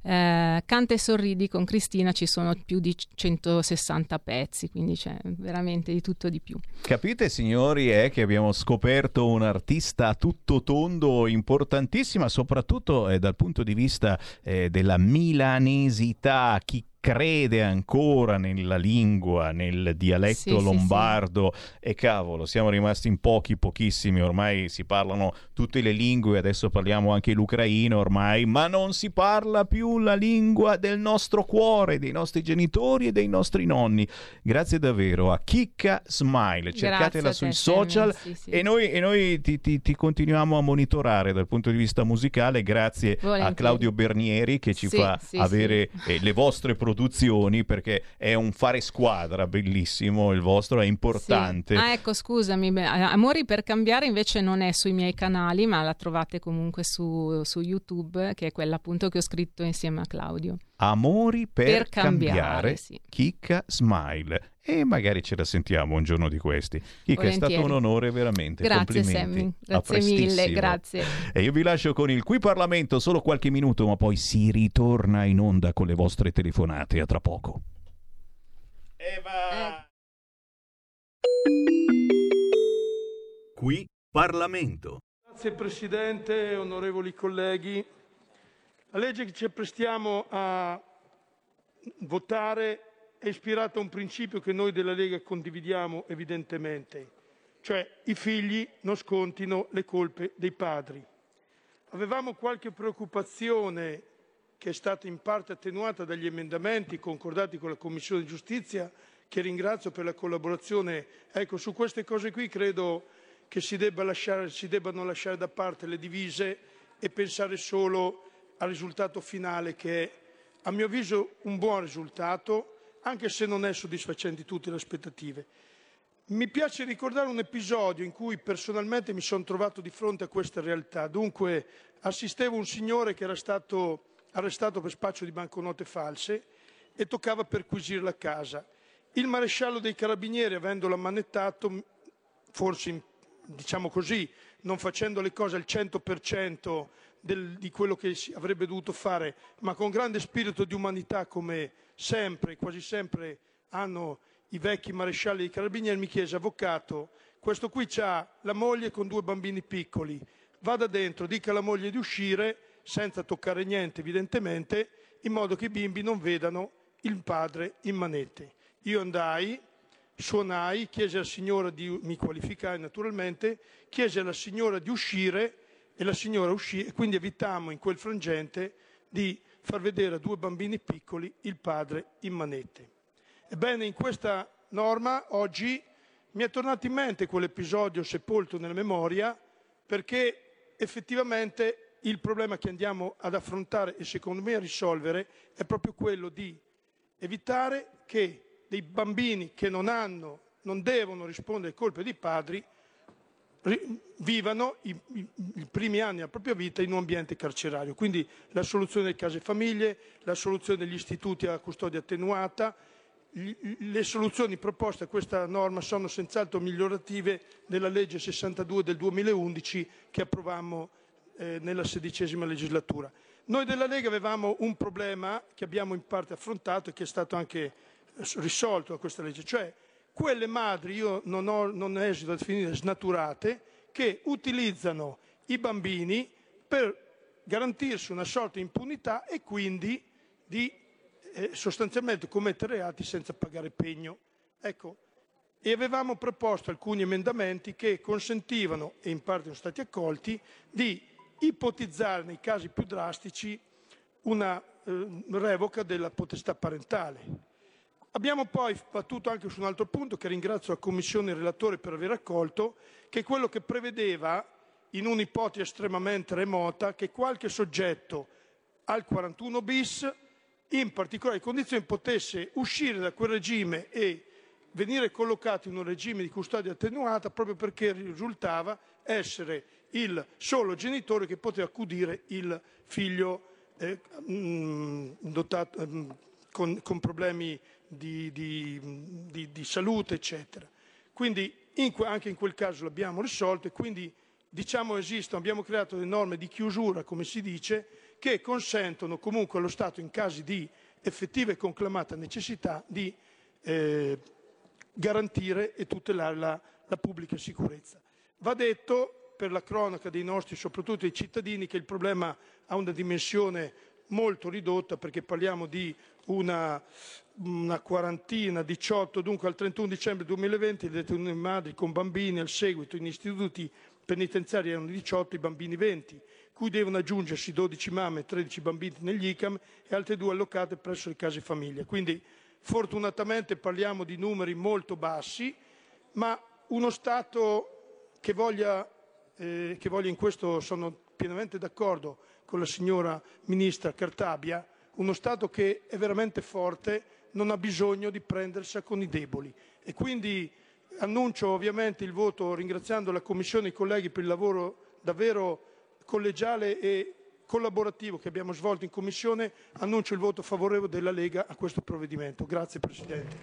eh, Canta e sorridi con Cristina, ci sono più di 160 pezzi, quindi c'è veramente di tutto di più. Capite signori è che abbiamo scoperto un artista a tutto tondo importantissima soprattutto eh, dal punto di vista eh, della milanesità, chi crede ancora nella lingua, nel dialetto Sì, sì, lombardo. E cavolo, siamo rimasti in pochi, pochissimi, ormai si parlano tutte le lingue, adesso parliamo anche l'ucraino ormai, ma non si parla più la lingua del nostro cuore, dei nostri genitori e dei nostri nonni. Grazie davvero a Chicca Smile, cercatela a sui social. Sì, sì. e noi, e noi ti, ti- ti continuiamo a monitorare dal punto di vista musicale grazie a Volentieri. Claudio Bernieri che ci Sì, fa sì, avere eh, le vostre produzioni perché è un fare squadra bellissimo il vostro, è importante. Sì. Ah, ecco, scusami, beh, Amori per cambiare invece non è sui miei canali, ma la trovate comunque su, su YouTube, che è quella appunto che ho scritto insieme a Claudio. Amori per, Per cambiare, cambiare, sì. Chicca Smile. E magari ce la sentiamo un giorno di questi. Chicca, è stato un onore veramente. Grazie, Complimenti. Sammy. Grazie mille, grazie. E io vi lascio con il Qui Parlamento solo qualche minuto, ma poi si ritorna in onda con le vostre telefonate. A tra poco. Qui Parlamento. Grazie Presidente, onorevoli colleghi. La legge che ci apprestiamo a votare è ispirata a un principio che noi della Lega condividiamo evidentemente, cioè i figli non scontino le colpe dei padri. Avevamo qualche preoccupazione che è stata in parte attenuata dagli emendamenti concordati con la Commissione Giustizia, che ringrazio per la collaborazione. Ecco, su queste cose qui credo che si, debba lasciare- si debbano lasciare da parte le divise e pensare solo al risultato finale che è, a mio avviso, un buon risultato, anche se non è soddisfacente tutte le aspettative. Mi piace ricordare un episodio in cui personalmente mi sono trovato di fronte a questa realtà. Dunque, assistevo un signore che era stato arrestato per spaccio di banconote false e toccava perquisire la casa. Il maresciallo dei carabinieri, avendolo ammanettato, forse diciamo così, non facendo le cose al 100% del- di quello che si avrebbe dovuto fare, ma con grande spirito di umanità come sempre, quasi sempre hanno i vecchi marescialli dei carabinieri, mi chiese, avvocato, questo qui ha la moglie con due bambini piccoli, vada dentro, dica alla moglie di uscire senza toccare niente evidentemente, in modo che i bimbi non vedano il padre in manette. Io andai, suonai, chiesi alla signora di, mi qualificai naturalmente, chiesi alla signora di uscire e la signora uscì e quindi evitammo in quel frangente di far vedere a due bambini piccoli il padre in manette. Ebbene, in questa norma oggi mi è tornato in mente quell'episodio sepolto nella memoria perché effettivamente il problema che andiamo ad affrontare e secondo me a risolvere è proprio quello di evitare che dei bambini che non hanno, non devono rispondere colpe dei padri, ri- vivano i, i- i primi anni della propria vita in un ambiente carcerario. Quindi la soluzione delle case famiglie, la soluzione degli istituti a custodia attenuata, le soluzioni proposte a questa norma sono senz'altro migliorative della legge 62 del 2011 che approvammo eh, nella sedicesima legislatura. Noi della Lega avevamo un problema che abbiamo in parte affrontato e che è stato anche eh, risolto da questa legge, cioè quelle madri, io non, ho, non esito a definire snaturate, che utilizzano i bambini per garantirsi una sorta di impunità e quindi di eh, sostanzialmente commettere reati senza pagare pegno. Ecco, e avevamo proposto alcuni emendamenti che consentivano, e in parte sono stati accolti, di ipotizzare nei casi più drastici una eh, revoca della potestà parentale. Abbiamo poi battuto anche su un altro punto che ringrazio la Commissione e il relatore per aver accolto, che è quello che prevedeva, in un'ipotesi estremamente remota, che qualche soggetto al 41 bis, in particolari condizioni, potesse uscire da quel regime e venire collocato in un regime di custodia attenuata proprio perché risultava essere il solo genitore che poteva accudire il figlio eh, mh, dotato, mh, con, con, problemi di, di, di, di, salute, eccetera. Quindi in, anche in quel caso l'abbiamo risolto e quindi diciamo esistono, abbiamo creato delle norme di chiusura, come si dice, che consentono comunque allo Stato in casi di effettiva e conclamata necessità di eh, garantire e tutelare la, la pubblica sicurezza. Va detto per la cronaca dei nostri, soprattutto dei cittadini, che il problema ha una dimensione molto ridotta perché parliamo di una, una, quarantina, 18, dunque al 31 dicembre 2020 detenuti madri con bambini al seguito in istituti penitenziari erano 18, i bambini 20, cui devono aggiungersi 12 mamme e 13 bambini negli ICAM e altre due allocate presso le case famiglia. Quindi fortunatamente parliamo di numeri molto bassi, ma uno Stato che voglia, eh, che voglia in questo sono pienamente d'accordo con la signora Ministra Cartabia, uno Stato che è veramente forte non ha bisogno di prendersi con i deboli. Quindi annuncio ovviamente il voto ringraziando la Commissione e i colleghi per il lavoro davvero collegiale e collaborativo che abbiamo svolto in Commissione, annuncio il voto favorevole della Lega a questo provvedimento. Grazie Presidente.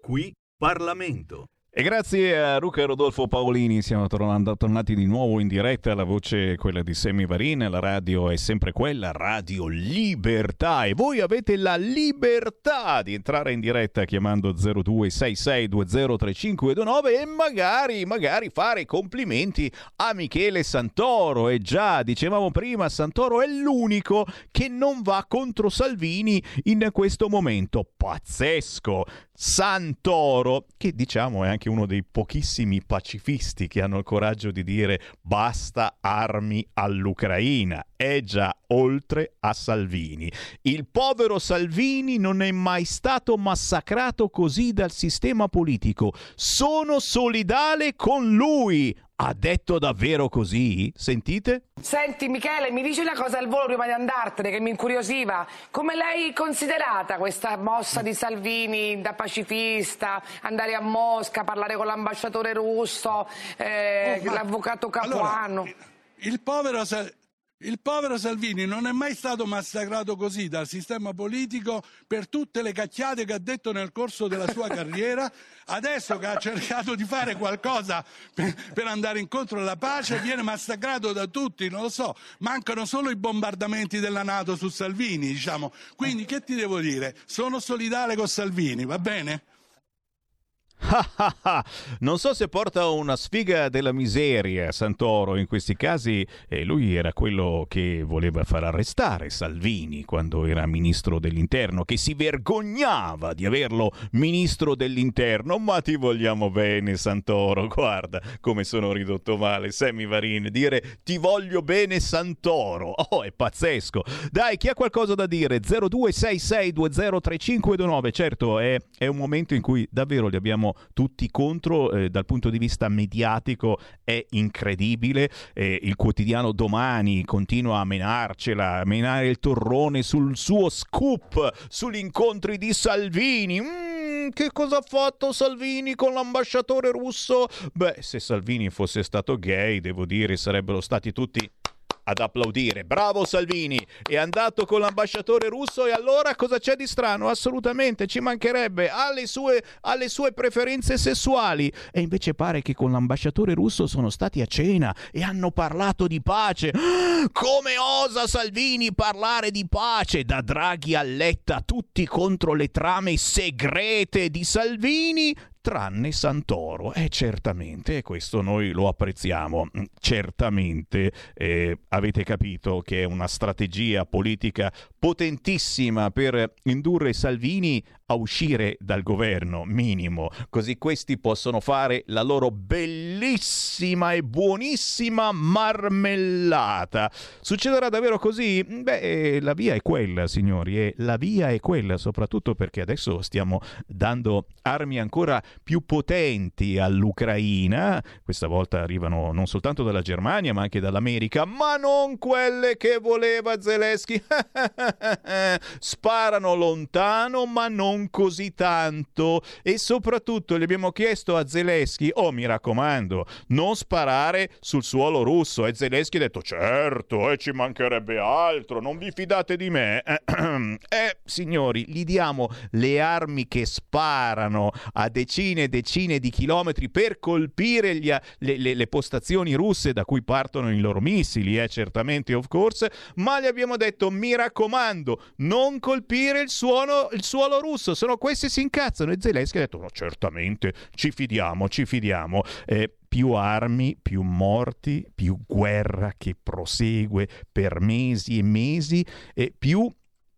Qui Parlamento. E grazie a Luca e Rodolfo Paolini siamo tornando, tornati di nuovo in diretta, la voce è quella di Semi Varin, la radio è sempre quella, Radio Libertà. E voi avete la libertà di entrare in diretta chiamando 0266203529 e magari, magari fare complimenti a Michele Santoro. E già, dicevamo prima, Santoro è l'unico che non va contro Salvini in questo momento, pazzesco, Santoro, che diciamo è anche uno dei pochissimi pacifisti che hanno il coraggio di dire basta armi all'Ucraina, è già oltre a Salvini. Il povero Salvini non è mai stato massacrato così dal sistema politico. Sono solidale con lui. Ha detto davvero così? Sentite? Senti Michele, mi dici una cosa al volo prima di andartene che mi incuriosiva. Come l'hai considerata questa mossa di Salvini da pacifista, andare a Mosca, parlare con l'ambasciatore russo, eh, oh, l'avvocato Capuano? Allora, il povero Salvini il povero Salvini non è mai stato massacrato così dal sistema politico per tutte le cacchiate che ha detto nel corso della sua carriera. Adesso che ha cercato di fare qualcosa per, per, andare incontro alla pace, viene massacrato da tutti, non lo so. Mancano solo i bombardamenti della Nato su Salvini, diciamo. Quindi che ti devo dire? Sono solidale con Salvini, va bene? non so se porta una sfiga della miseria Santoro in questi casi eh, lui era quello che voleva far arrestare Salvini quando era ministro dell'interno che si vergognava di averlo ministro dell'interno. Ma ti vogliamo bene Santoro guarda come sono ridotto male Sammy Varin dire ti voglio bene Santoro. Oh è pazzesco. Dai chi ha qualcosa da dire? 0266203529 certo è, è un momento in cui davvero li abbiamo tutti contro eh, dal punto di vista mediatico è incredibile eh, il quotidiano domani continua a menarcela a menare il torrone sul suo scoop sugli incontri di Salvini. Mm, che cosa ha fatto Salvini con l'ambasciatore russo? Beh se Salvini fosse stato gay devo dire sarebbero stati tutti ad applaudire. Bravo Salvini, è andato con l'ambasciatore russo e allora cosa c'è di strano? Assolutamente, ci mancherebbe, ha le sue, ha le sue preferenze sessuali. E invece pare che con l'ambasciatore russo sono stati a cena e hanno parlato di pace. Come osa Salvini parlare di pace? Da Draghi a Letta, tutti contro le trame segrete di Salvini? Tranne Santoro. E eh, certamente, questo noi lo apprezziamo. Certamente eh, avete capito che è una strategia politica potentissima per indurre Salvini a uscire dal governo, minimo, così questi possono fare la loro bellissima e buonissima marmellata. Succederà davvero così? Beh, la via è quella, signori, e la via è quella, soprattutto perché adesso stiamo dando armi ancora più potenti all'Ucraina, questa volta arrivano non soltanto dalla Germania, ma anche dall'America, ma non quelle che voleva Zelensky. Sparano lontano, ma non così tanto. E soprattutto gli abbiamo chiesto a Zelensky, oh mi raccomando, non sparare sul suolo russo. E Zelensky ha detto, certo, e ci mancherebbe altro, non vi fidate di me. eh, signori, gli diamo le armi che sparano a decine e decine di chilometri per colpire gli, le, le, le, postazioni russe da cui partono i loro missili, eh, certamente, of course, ma gli abbiamo detto, mi raccomando, non colpire il, suono, il suolo russo, sono questi si incazzano. E Zelensky ha detto, no, certamente, ci fidiamo, ci fidiamo. Eh, più armi, più morti, più guerra che prosegue per mesi e mesi, e più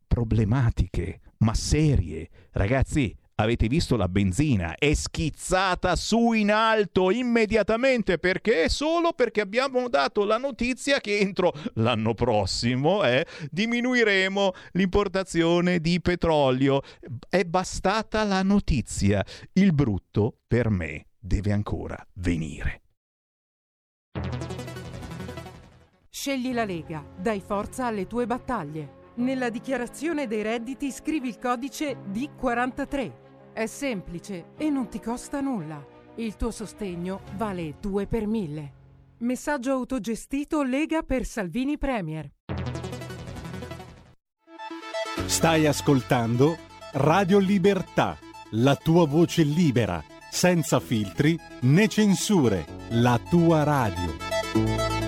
problematiche, ma serie. Ragazzi, Avete visto la benzina? È schizzata su in alto immediatamente perché? Solo perché abbiamo dato la notizia che entro l'anno prossimo eh, diminuiremo l'importazione di petrolio. È bastata la notizia. Il brutto per me deve ancora venire. Scegli la Lega, dai forza alle tue battaglie. Nella dichiarazione dei redditi scrivi il codice D43 è semplice e non ti costa nulla. Il tuo sostegno vale 2 per 1000. Messaggio autogestito Lega per Salvini Premier. Stai ascoltando Radio Libertà, la tua voce libera, senza filtri né censure, la tua radio.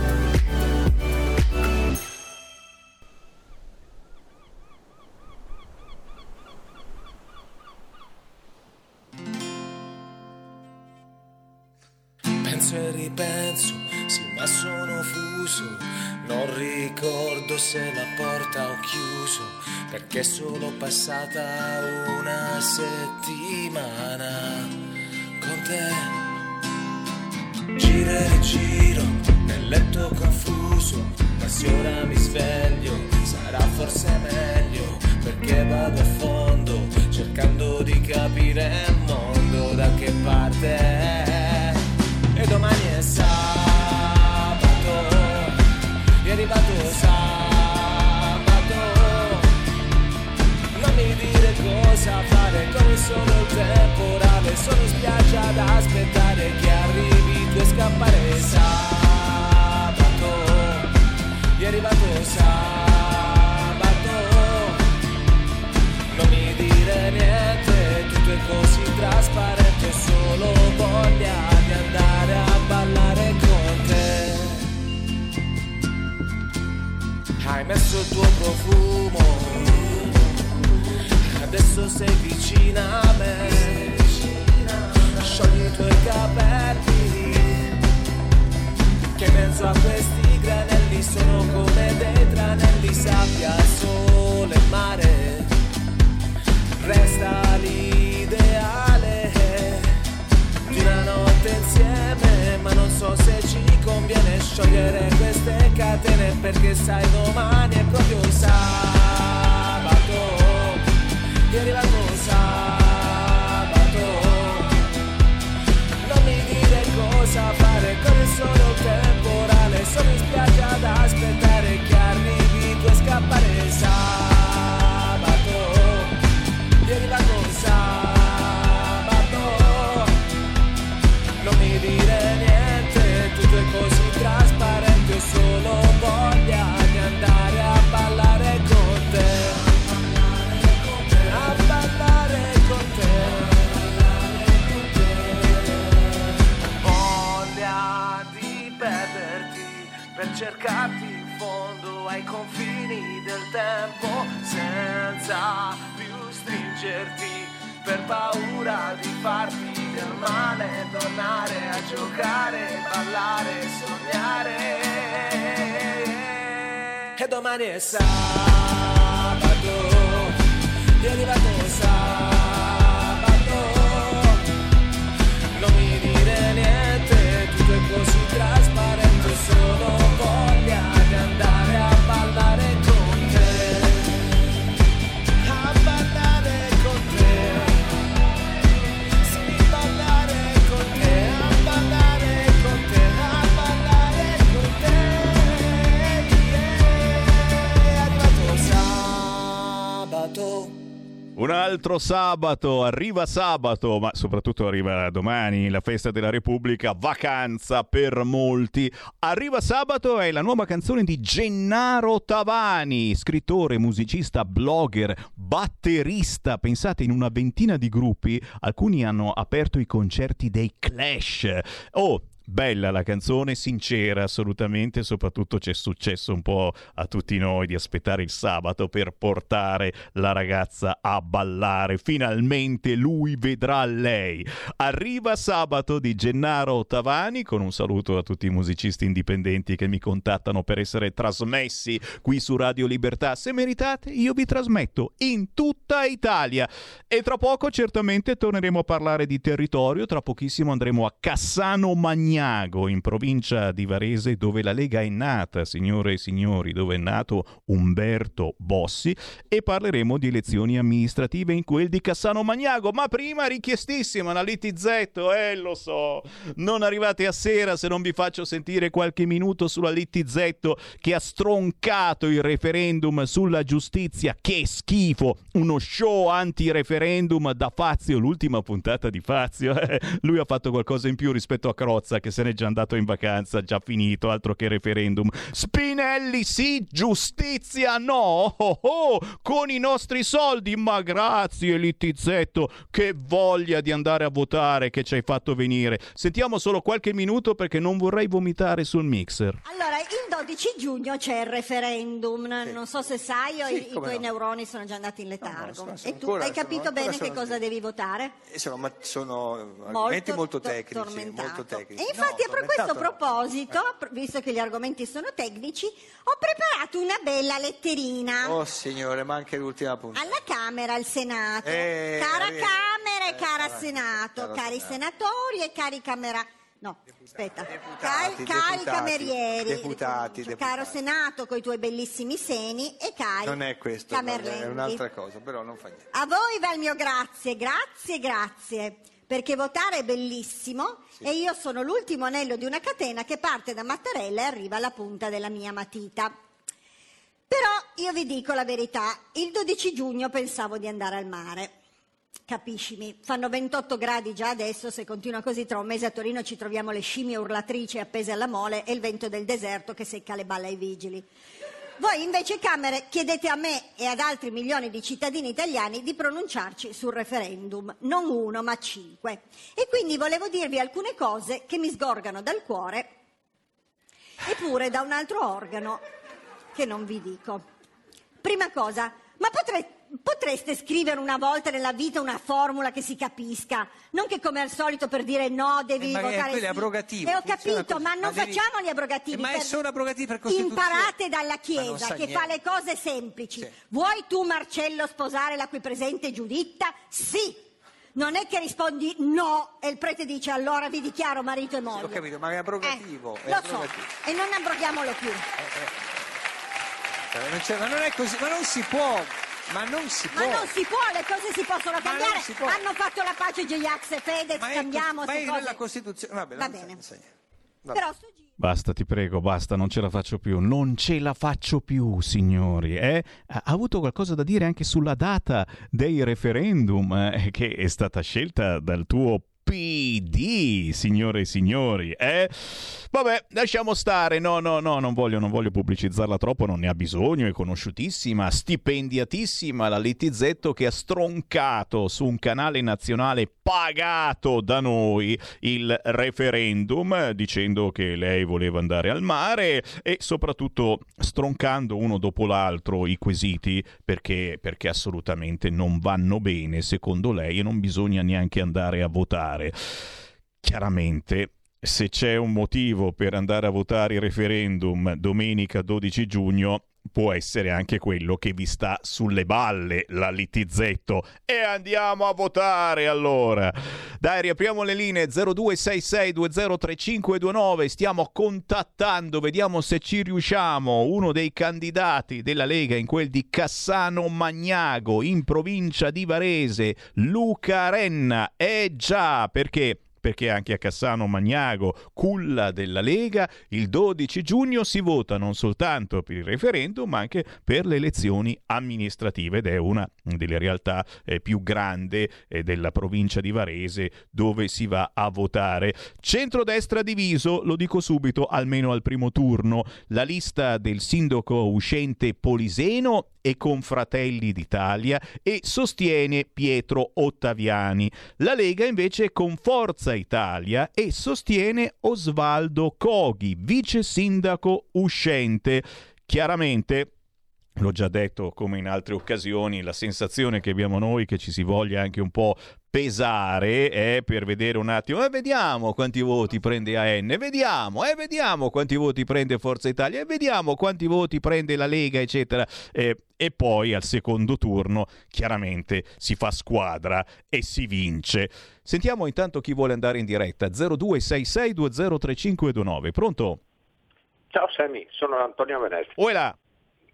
Penso e ripenso, sì ma sono fuso, non ricordo se la porta ho chiuso, perché è solo passata una settimana con te. Giro e giro nel letto confuso, ma se ora mi sveglio sarà forse meglio, perché vado a fondo cercando di capire il mondo da che parte è e domani è sabato, è arrivato sabato, non mi dire cosa fare il sole il temporale, sono in spiaggia ad aspettare che arrivi tu e scappare. Sabato, è arrivato sabato, non mi dire niente, tutto è così trasparente, solo voglia di andare Hai messo il tuo profumo, adesso sei vicina a me. Sciogli i tuoi capelli, che in mezzo a questi granelli sono come dei tranelli, sabbia, sole, mare. Resta l'ideale di ma non so se ci conviene sciogliere queste catene perché sai domani è proprio sabato, è arrivato sabato, non mi dire cosa fare con il solo temporale, sono in spiaggia ad aspettare che arrivi tu e scappare sabato, ai confini del tempo senza più stringerti per paura di farti del male, tornare a giocare, ballare, sognare. E domani è sabato, arrivato il Un altro sabato, arriva sabato, ma soprattutto arriva domani la festa della Repubblica, vacanza per molti. Arriva sabato è la nuova canzone di Gennaro Tavani, scrittore, musicista, blogger, batterista. Pensate, in una ventina di gruppi, alcuni hanno aperto i concerti dei Clash. Oh, Bella la canzone, sincera assolutamente, soprattutto c'è successo un po' a tutti noi di aspettare il sabato per portare la ragazza a ballare. Finalmente lui vedrà lei. Arriva sabato di Gennaro Tavani con un saluto a tutti i musicisti indipendenti che mi contattano per essere trasmessi qui su Radio Libertà. Se meritate io vi trasmetto in tutta Italia. E tra poco certamente torneremo a parlare di territorio, tra pochissimo andremo a Cassano Magnago in provincia di Varese dove la Lega è nata, signore e signori, dove è nato Umberto Bossi e parleremo di elezioni amministrative in quel di Cassano Magnago, ma prima richiestissima la Littizzetto, eh lo so, non arrivate a sera se non vi faccio sentire qualche minuto sulla Littizzetto che ha stroncato il referendum sulla giustizia, che schifo, uno show anti-referendum da Fazio, l'ultima puntata di Fazio, eh, lui ha fatto qualcosa in più rispetto a Crozza che se n'è già andato in vacanza, già finito, altro che referendum. Spinelli sì, giustizia no, oh, oh, con i nostri soldi, ma grazie Littizzetto, che voglia di andare a votare che ci hai fatto venire. Sentiamo solo qualche minuto perché non vorrei vomitare sul mixer. Allora, il 12 giugno c'è il referendum, non so se sai, o Sì, i, tuoi no. neuroni sono già andati in letargo. sono e tu ancora- hai capito sono- bene ancora che cosa devi votare? Eh, Sono, ma- sono argomenti molto, to- tecnici, molto tecnici. E infatti, No, a questo proposito, pr- visto che gli argomenti sono tecnici, ho preparato una bella letterina. Oh signore, ma anche l'ultima puntata. Alla Camera, al Senato. Eh, cara arri- Camera e eh, cara cara- Senato, caro cari Senato. senatori e cari Camera... No, aspetta. Deputati, cari, cari deputati, camerieri. deputati, Cioè, Caro Senato, con i tuoi bellissimi seni e cari Non è questo, è un'altra cosa, però non fa niente. A voi va il mio grazie, grazie, grazie. Perché votare è bellissimo e io sono l'ultimo anello di una catena che parte da Mattarella e arriva alla punta della mia matita. Però io vi dico la verità, il 12 giugno pensavo di andare al mare. Capiscimi, fanno 28 gradi già adesso, se continua così tra un mese a Torino ci troviamo le scimmie urlatrici appese alla mole e il vento del deserto che secca le balle ai vigili. Voi invece, Camere, chiedete a me e ad altri milioni di cittadini italiani di pronunciarci sul referendum, non uno ma cinque. E quindi volevo dirvi alcune cose che mi sgorgano dal cuore eppure da un altro organo che non vi dico. Prima cosa, ma potre- potreste scrivere una volta nella vita una formula che si capisca, non che come al solito per dire no devi Eh, ma è- votare è sì. abrogativo, E ho funziona capito, ma non Ma devi- facciamo gli abrogativi. Eh, ma è per- solo abrogativi per Costituzione. Imparate dalla Ma non Chiesa sa che niente. fa le cose semplici. Vuoi tu, Marcello, sposare la qui presente Giuditta? Sì. Non è che rispondi no e il prete dice allora vi dichiaro marito e moglie. Ho capito, ma è abrogativo. è Lo so, abrogativo. e non abroghiamolo più. Eh, non c'è- ma non è così, ma non si può, ma non si Ma può. non si può, le cose si possono Ma non cambiare. si può. Hanno fatto la pace J-Ax e Fedez, Ma è, cambiamo ma è cose. nella Costituzione. Vabbè, Va bene. Vabbè. Però sto gi- Basta, ti prego, basta, non ce la faccio più, non ce la faccio più, signori. eh? Ha ha avuto qualcosa da dire anche sulla data dei referendum, eh, che è stata scelta dal tuo PD, signore e signori. Eh? Vabbè, lasciamo stare. No, no, no, non voglio, non voglio pubblicizzarla troppo, non ne ha bisogno, è conosciutissima, stipendiatissima la Littizzetto che ha stroncato su un canale nazionale pagato da noi il referendum dicendo che lei voleva andare al mare e soprattutto stroncando uno dopo l'altro i quesiti perché, perché assolutamente non vanno bene secondo lei e non bisogna neanche andare a votare. Chiaramente se c'è un motivo per andare a votare il referendum domenica 12 giugno, può essere anche quello che vi sta sulle balle, la Littizzetto. E andiamo a votare allora. Dai, riapriamo le linee 0266203529. Stiamo contattando, vediamo se ci riusciamo. Uno dei candidati della Lega in quel di Cassano Magnago, in provincia di Varese, Luca Renna. Eh già, perché perché anche a Cassano Magnago, culla della Lega, il 12 giugno si vota non soltanto per il referendum, ma anche per le elezioni amministrative ed è una delle realtà eh, più grandi eh, della provincia di Varese dove si va a votare. Centrodestra diviso, lo dico subito, almeno al primo turno, la lista del sindaco uscente Poliseno e con Fratelli d'Italia e sostiene Pietro Ottaviani. La Lega invece con Forza Italia e sostiene Osvaldo Coghi, vice sindaco uscente. Chiaramente L'ho già detto come in altre occasioni, la sensazione che abbiamo noi che ci si voglia anche un po' pesare è per vedere un attimo, e eh, vediamo quanti voti prende AN, vediamo, e eh, vediamo quanti voti prende Forza Italia, e vediamo quanti voti prende la Lega, eccetera. Eh, e poi al secondo turno chiaramente si fa squadra e si vince. Sentiamo intanto chi vuole andare in diretta. 0266203529. Pronto? Ciao Sammy, sono Antonio Venezia. Oela.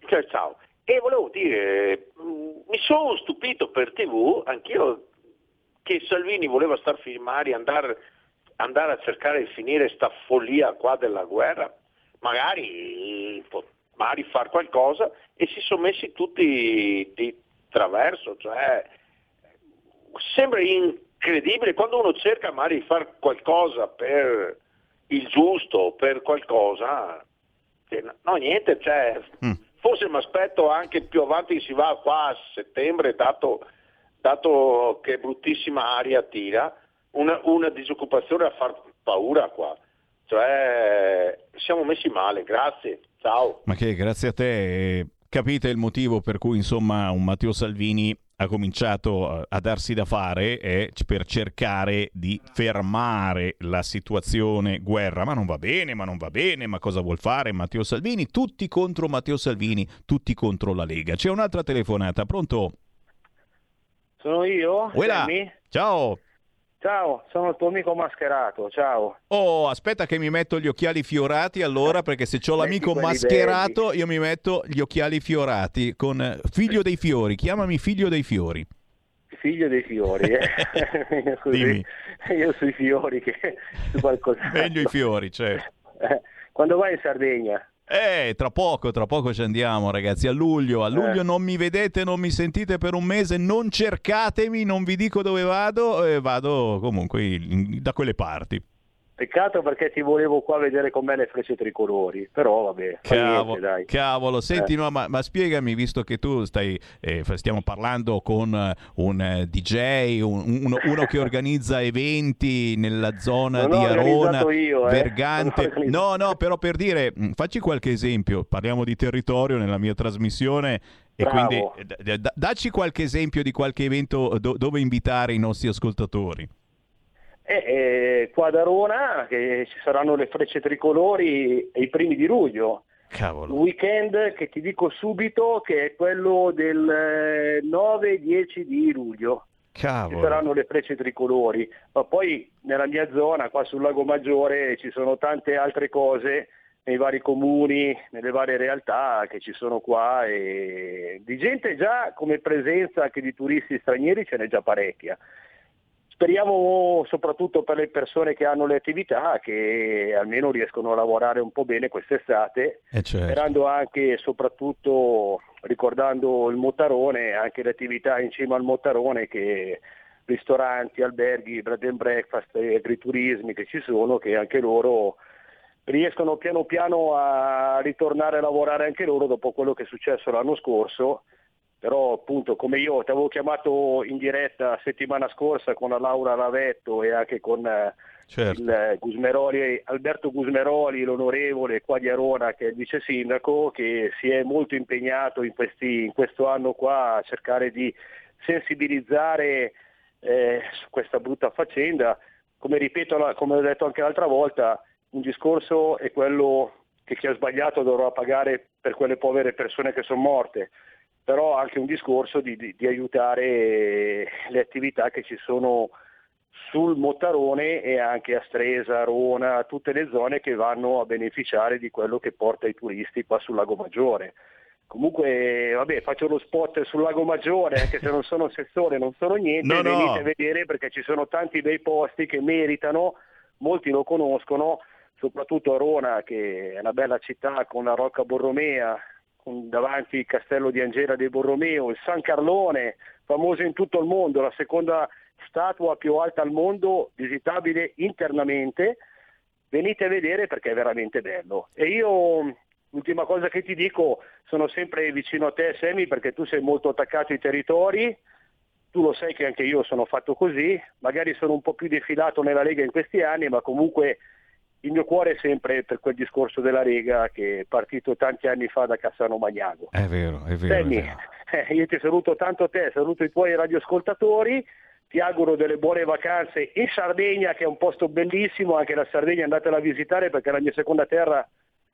Ciao, ciao. E volevo dire, mh, mi sono stupito per tv, anch'io, che Salvini voleva star filmare, andare, andare a cercare di finire sta follia qua della guerra, magari, magari far qualcosa, e si sono messi tutti di traverso, cioè sembra incredibile quando uno cerca magari di fare qualcosa per il giusto, per qualcosa, no niente, cioè, mm forse mi aspetto anche più avanti si va qua a settembre, dato, dato che bruttissima aria tira, una, una disoccupazione a far paura qua. Cioè, siamo messi male, grazie, ciao. Ma che grazie a te, capite il motivo per cui insomma un Matteo Salvini ha cominciato a darsi da fare è per cercare di fermare la situazione guerra. Ma non va bene, ma non va bene, ma cosa vuol fare Matteo Salvini? Tutti contro Matteo Salvini, tutti contro la Lega. C'è un'altra telefonata, pronto? Sono io? Ciao. Ciao, sono il tuo amico mascherato, ciao. Oh, aspetta che mi metto gli occhiali fiorati allora, perché se ho l'amico mascherato belli. io mi metto gli occhiali fiorati con eh, figlio dei fiori, chiamami figlio dei fiori. Figlio dei fiori, eh? Io così, Dimmi. Io sui fiori che su qualcosa. Meglio i fiori, certo. Eh, Quando vai in Sardegna? Eh, tra poco, tra poco ci andiamo ragazzi, a luglio. A luglio Eh. non mi vedete, non mi sentite per un mese, non cercatemi, non vi dico dove vado, e vado comunque in- da quelle parti. Peccato perché ti volevo qua vedere con me le frecce tricolori, però vabbè, Cavolo, niente, dai. cavolo, senti, Eh. no, ma, ma spiegami, visto che tu stai, eh, stiamo parlando con eh, un eh, DJ, un- uno, uno che organizza eventi nella zona Non di Arona, io, eh. Vergante. No, no, però per dire, mh, facci qualche esempio, parliamo di territorio nella mia trasmissione. E Bravo. quindi eh, d- d- dacci qualche esempio di qualche evento do- dove invitare i nostri ascoltatori. E, eh, qua ad Arona che ci saranno le frecce tricolori i primi di luglio. Cavolo. Un weekend che ti dico subito che è quello del eh, 9-10 di luglio. Ci Cavolo. saranno le frecce tricolori, ma poi nella mia zona, qua sul Lago Maggiore, ci sono tante altre cose nei vari comuni, nelle varie realtà che ci sono qua e di gente già come presenza anche di turisti stranieri ce n'è già parecchia. Speriamo soprattutto per le persone che hanno le attività che almeno riescono a lavorare un po' bene quest'estate, Eh, certo. sperando anche e soprattutto ricordando il Motarone, anche le attività in cima al Motarone che ristoranti, alberghi, bread and breakfast agriturismi che ci sono, che anche loro riescono piano piano a ritornare a lavorare anche loro dopo quello che è successo l'anno scorso. Però appunto come io ti avevo chiamato in diretta settimana scorsa con la Laura Lavetto e anche con eh, Certo. il Gusmeroli, Alberto Gusmeroli, l'onorevole qua di Arona che è il vice sindaco, che si è molto impegnato in, questi- in questo anno qua a cercare di sensibilizzare eh, su questa brutta faccenda. Come ripeto, come ho detto anche l'altra volta, un discorso è quello che chi ha sbagliato dovrà pagare per quelle povere persone che sono morte, però anche un discorso di, di- di aiutare le attività che ci sono sul Mottarone e anche a Stresa, Rona, tutte le zone che vanno a beneficiare di quello che porta i turisti qua sul Lago Maggiore. Comunque, vabbè, faccio lo spot sul Lago Maggiore, anche se non sono assessore, non sono niente, No, no. venite a vedere perché ci sono tanti bei posti che meritano, molti lo conoscono, soprattutto a Rona, che è una bella città con la Rocca Borromea, davanti il castello di Angela dei Borromeo, il San Carlone, famoso in tutto il mondo, la seconda statua più alta al mondo, visitabile internamente. Venite a vedere perché è veramente bello. E io, l'ultima cosa che ti dico, sono sempre vicino a te, Semi, perché tu sei molto attaccato ai territori. Tu lo sai che anche io sono fatto così, magari sono un po' più defilato nella Lega in questi anni, ma comunque il mio cuore è sempre per quel discorso della Lega che è partito tanti anni fa da Cassano Magnago. È vero, è vero. è Sammy, vero. eh, io ti saluto tanto te, saluto i tuoi radioascoltatori, ti auguro delle buone vacanze in Sardegna che è un posto bellissimo, anche la Sardegna andatela a visitare perché la mia seconda terra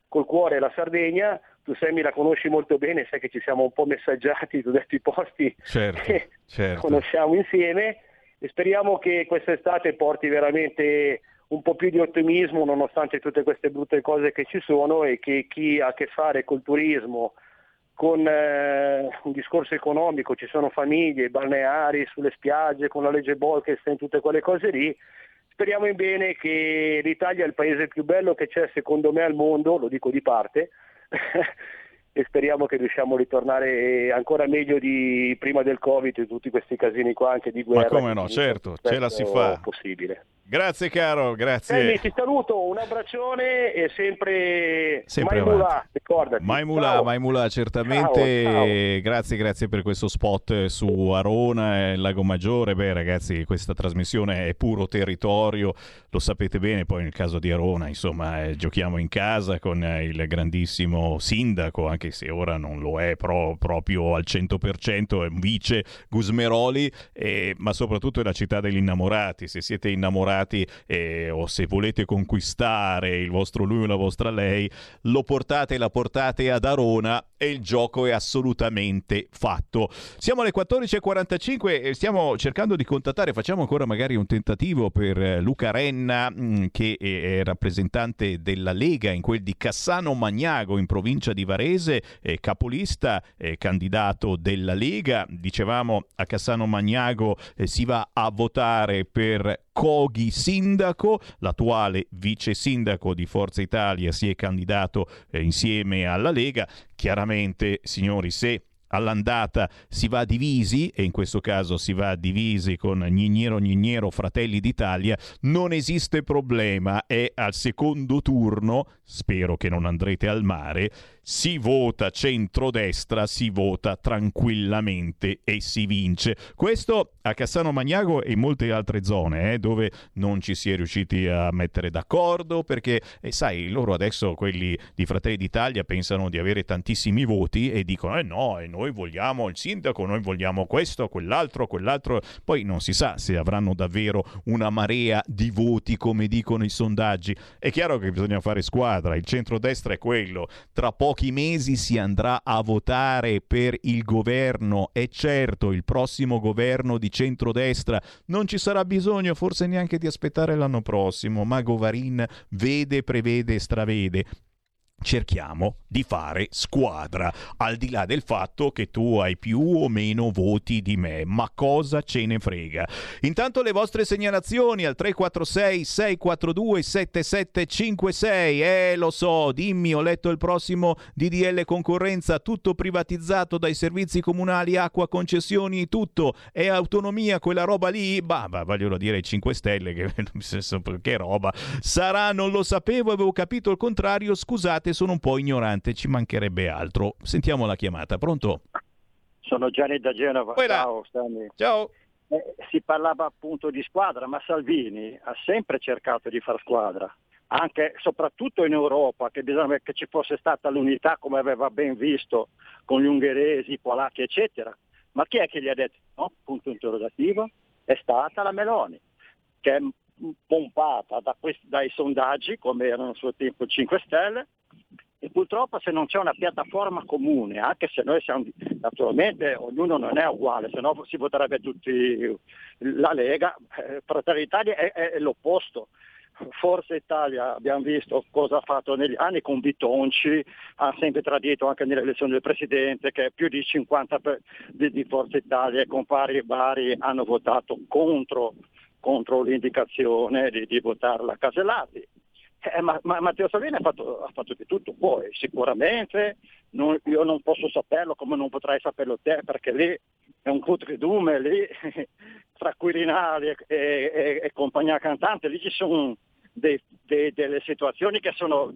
col cuore è la Sardegna, tu Sammy la conosci molto bene, sai che ci siamo un po' messaggiati su questi posti Certo, che certo. conosciamo insieme e speriamo che quest'estate porti veramente un po' più di ottimismo nonostante tutte queste brutte cose che ci sono e che chi ha a che fare col turismo, con eh, un discorso economico, ci sono famiglie, balneari sulle spiagge, con la legge Bolkestein, tutte quelle cose lì, speriamo in bene che l'Italia è il paese più bello che c'è secondo me al mondo, lo dico di parte, e speriamo che riusciamo a ritornare ancora meglio di prima del Covid e tutti questi casini qua anche di guerra. Ma come no, certo, ce la si fa. possibile. Grazie caro, grazie. Sammy, ti saluto, un abbraccione e sempre, Sempre mai mulà, avanti. ricordati. Mai mulà, Ciao. mai mulà, certamente. Ciao, ciao. Eh, Grazie, grazie per questo spot su Arona e Lago Maggiore. Beh, ragazzi, questa trasmissione è puro territorio, lo sapete bene. Poi nel caso di Arona, insomma, eh, giochiamo in casa con eh, il grandissimo sindaco, anche se ora non lo è pro- proprio al 100%, è un vice Gusmeroli, eh, ma soprattutto è la città degli innamorati. Se siete innamorati eh, o se volete conquistare il vostro lui o la vostra lei, lo portate e la portate ad Arona e il gioco è assolutamente fatto. Siamo alle 14.45 e stiamo cercando di contattare, facciamo ancora magari un tentativo per eh, Luca Renna mh, che è rappresentante della Lega in quel di Cassano Magnago in provincia di Varese, è capolista, è candidato della Lega. Dicevamo a Cassano Magnago eh, si va a votare per Coghi sindaco, l'attuale vice sindaco di Forza Italia si è candidato eh, insieme alla Lega. Chiaramente, signori, se all'andata si va divisi, e in questo caso si va divisi con Gnignero Gnignero Fratelli d'Italia, non esiste problema, è al secondo turno, spero che non andrete al mare, si vota centrodestra, si vota tranquillamente e si vince. Questo a Cassano Magnago e in molte altre zone eh, dove non ci si è riusciti a mettere d'accordo perché, eh, sai, loro adesso, quelli di Fratelli d'Italia, pensano di avere tantissimi voti e dicono, eh no, noi vogliamo il sindaco, noi vogliamo questo, quell'altro, quell'altro. Poi non si sa se avranno davvero una marea di voti come dicono i sondaggi. È chiaro che bisogna fare squadra, il centrodestra è quello, tra pochi mesi si andrà a votare per il governo. E certo il prossimo governo di centrodestra. Non ci sarà bisogno forse neanche di aspettare l'anno prossimo, Mago Varin vede, prevede stravede. Cerchiamo di fare squadra, al di là del fatto che tu hai più o meno voti di me, ma cosa ce ne frega. Intanto le vostre segnalazioni al 346 642 7756, eh lo so, dimmi, ho letto il prossimo DDL concorrenza, tutto privatizzato dai servizi comunali, acqua, concessioni, tutto, è autonomia quella roba lì? Bah, bah voglio dire i 5 Stelle, che, che roba, sarà, non lo sapevo, avevo capito il contrario, scusate, sono un po' ignorante, ci mancherebbe altro. Sentiamo la chiamata, pronto? Sono Gianni da Genova. Quella. Ciao, Stanley. Ciao. Eh, si parlava appunto di squadra, ma Salvini ha sempre cercato di far squadra, anche soprattutto in Europa, che bisogna che ci fosse stata l'unità come aveva ben visto con gli ungheresi, i polacchi, eccetera. Ma chi è che gli ha detto no? Punto interrogativo. È stata la Meloni, che è pompata da questi- dai sondaggi, come erano a suo tempo 5 Stelle, e purtroppo se non c'è una piattaforma comune, anche se noi siamo, naturalmente ognuno non è uguale, se no si voterebbe tutti la Lega, eh, Fratelli d'Italia è, è l'opposto. Forza Italia abbiamo visto cosa ha fatto negli anni con Bitonci, ha sempre tradito anche nelle elezioni del Presidente che più di 50 per- di, di Forza Italia e compari vari hanno votato contro, contro l'indicazione di, di votare la Casellati. Eh, ma, ma Matteo Salvini ha fatto, ha fatto di tutto, poi sicuramente non- io non posso saperlo come non potrai saperlo te perché lì è un cutridume, lì tra Quirinali e, e- e- compagnia cantante, lì ci sono dei- dei- delle situazioni che sono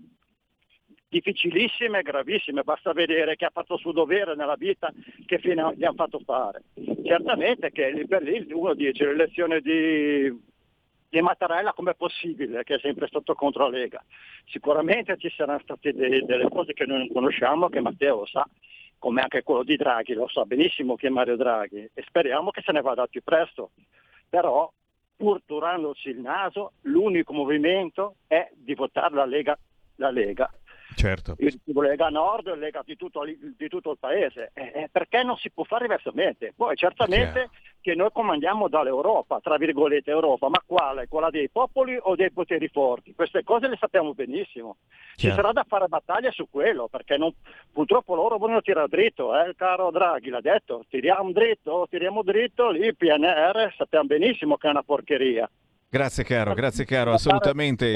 difficilissime e gravissime, basta vedere che ha fatto il suo dovere nella vita, che fine gli hanno fatto fare. Certamente che lì per lì uno dice l'elezione di, di Mattarella com'è possibile che è sempre stato contro la Lega? Sicuramente ci saranno state de- delle cose che noi non conosciamo, che Matteo sa, come anche quello di Draghi, lo sa benissimo che è Mario Draghi e speriamo che se ne vada più presto. Però, pur turandosi il naso, l'unico movimento è di votare la Lega. La Lega. Certo. Io dico Lega Nord, Lega di tutto, di tutto il paese, Eh, eh, perché non si può fare diversamente? Poi certamente che noi comandiamo dall'Europa, tra virgolette Europa, ma quale? Quella dei popoli o dei poteri forti? Queste cose le sappiamo benissimo. Ci Chiaro. sarà da fare battaglia su quello, perché non- purtroppo loro vogliono tirare dritto, eh, il caro Draghi l'ha detto, tiriamo dritto, tiriamo dritto, lì il PNR sappiamo benissimo che è una porcheria. Grazie caro, grazie caro, assolutamente.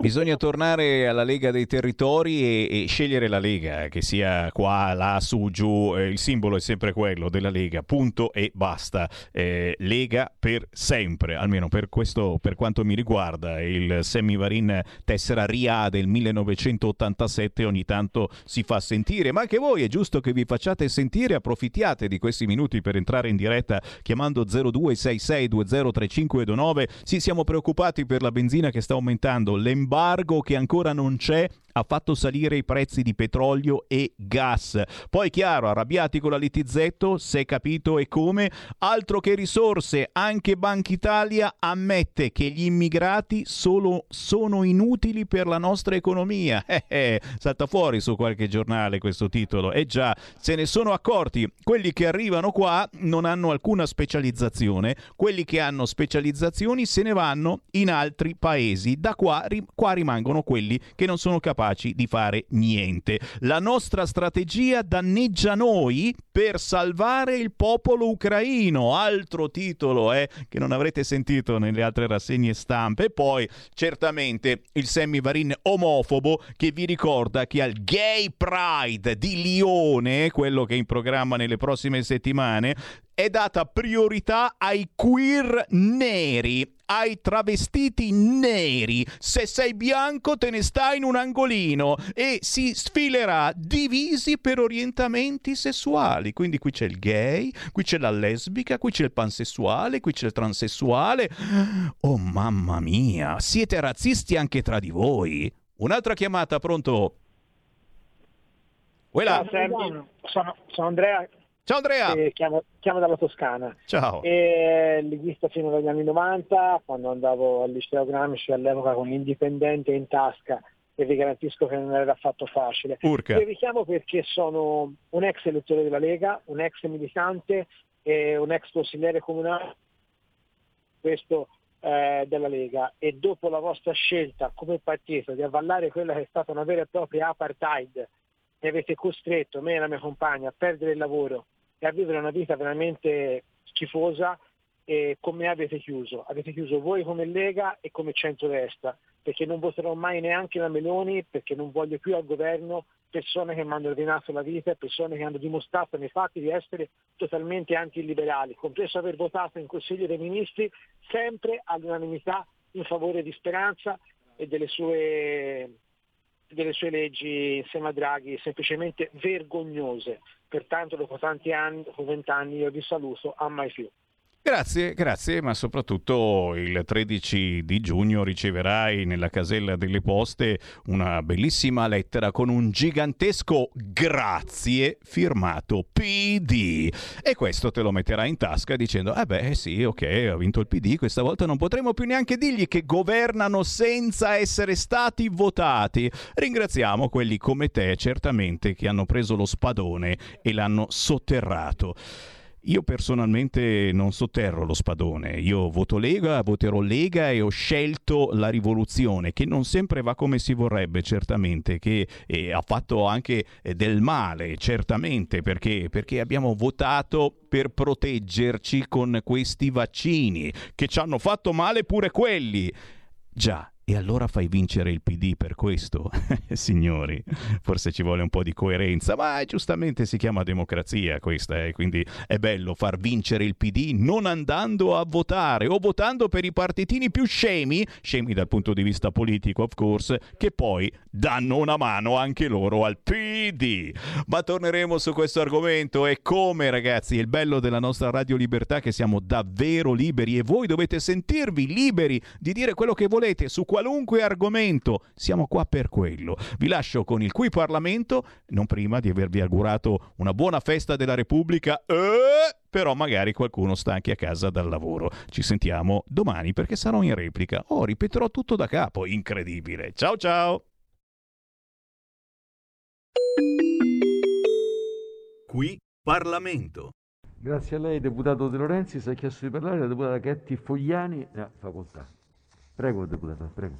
Bisogna tornare alla Lega dei Territori e, e scegliere la Lega, che sia qua, là, su, giù, eh, il simbolo è sempre quello della Lega, punto e basta. Eh, Lega per sempre, almeno per questo, per quanto mi riguarda. Il Semivarin tessera RIA del 1987 ogni tanto si fa sentire, ma anche voi è giusto che vi facciate sentire, approfittiate di questi minuti per entrare in diretta chiamando 0266203529. Sì, siamo preoccupati per la benzina che sta aumentando, l'embargo che ancora non c'è ha fatto salire i prezzi di petrolio e gas. Poi chiaro, arrabbiati con la Litizzetto, se capito e come, altro che risorse, anche Banca Italia ammette che gli immigrati solo sono inutili per la nostra economia. Eh, eh, salta fuori su qualche giornale questo titolo. E già, se ne sono accorti, quelli che arrivano qua non hanno alcuna specializzazione, quelli che hanno specializzazioni se ne vanno in altri paesi. Da qua, ri- qua rimangono quelli che non sono capaci di fare niente. La nostra strategia danneggia noi per salvare il popolo ucraino. Altro titolo eh, che non avrete sentito nelle altre rassegne stampe. Poi, certamente, il semivarin omofobo che vi ricorda che al Gay Pride di Lione, quello che è in programma nelle prossime settimane, è data priorità ai queer neri, ai travestiti neri. Se sei bianco te ne stai in un angolino e si sfilerà divisi per orientamenti sessuali. Quindi qui c'è il gay, qui c'è la lesbica, qui c'è il pansessuale, qui c'è il transessuale. Oh mamma mia, siete razzisti anche tra di voi. Un'altra chiamata, pronto? Ciao sono, sono Andrea. Ciao Andrea. e chiamo, chiamo dalla Toscana. Ciao. E leghista fino agli anni 90, quando andavo al liceo Gramsci all'epoca con l'indipendente in tasca e vi garantisco che non era affatto facile. Urca. Vi richiamo perché sono un ex elettore della Lega, un ex militante e un ex consigliere comunale. Questo eh, della Lega e dopo la vostra scelta come partito di avvallare quella che è stata una vera e propria apartheid e avete costretto me e la mia compagna a perdere il lavoro e a vivere una vita veramente schifosa e come avete chiuso? Avete chiuso voi come Lega e come centrodestra, perché non voterò mai neanche la Meloni, perché non voglio più al governo persone che mi hanno rovinato la vita, persone che hanno dimostrato nei fatti di essere totalmente antiliberali, compreso aver votato in Consiglio dei Ministri sempre all'unanimità in favore di Speranza e delle sue, delle sue leggi insieme a Draghi semplicemente vergognose. Pertanto dopo tanti anni, dopo vent'anni io vi saluto, a mai più. Grazie, grazie, ma soprattutto il 13 di giugno riceverai nella casella delle poste una bellissima lettera con un gigantesco grazie firmato PD. E questo te lo metterai in tasca dicendo, eh beh sì, ok, ha vinto il PD, questa volta non potremo più neanche dirgli che governano senza essere stati votati. Ringraziamo quelli come te, certamente, che hanno preso lo spadone e l'hanno sotterrato. Io personalmente non sotterro lo spadone, io voto Lega, voterò Lega e ho scelto la rivoluzione, che non sempre va come si vorrebbe, certamente, che eh, ha fatto anche eh, del male, certamente, perché, perché abbiamo votato per proteggerci con questi vaccini, che ci hanno fatto male pure quelli. Già, e allora fai vincere il PD per questo? Signori, forse ci vuole un po' di coerenza, ma giustamente si chiama democrazia questa, eh? quindi è bello far vincere il PD non andando a votare o votando per i partitini più scemi, scemi dal punto di vista politico of course, che poi danno una mano anche loro al PD. Ma torneremo su questo argomento e come ragazzi, il bello della nostra Radio Libertà è che siamo davvero liberi e voi dovete sentirvi liberi di dire quello che volete su qualunque argomento. Siamo qua per quello. Vi lascio con il Qui Parlamento, non prima di avervi augurato una buona festa della Repubblica. Eh, però magari qualcuno sta anche a casa dal lavoro. Ci sentiamo domani perché sarò in replica. Oh, ripeterò tutto da capo. Incredibile. Ciao ciao. Qui Parlamento. Grazie a lei, deputato De Lorenzi. Si è chiesto di parlare la deputata Chetti Fogliani. Ne facoltà. Prego, deputata, prego.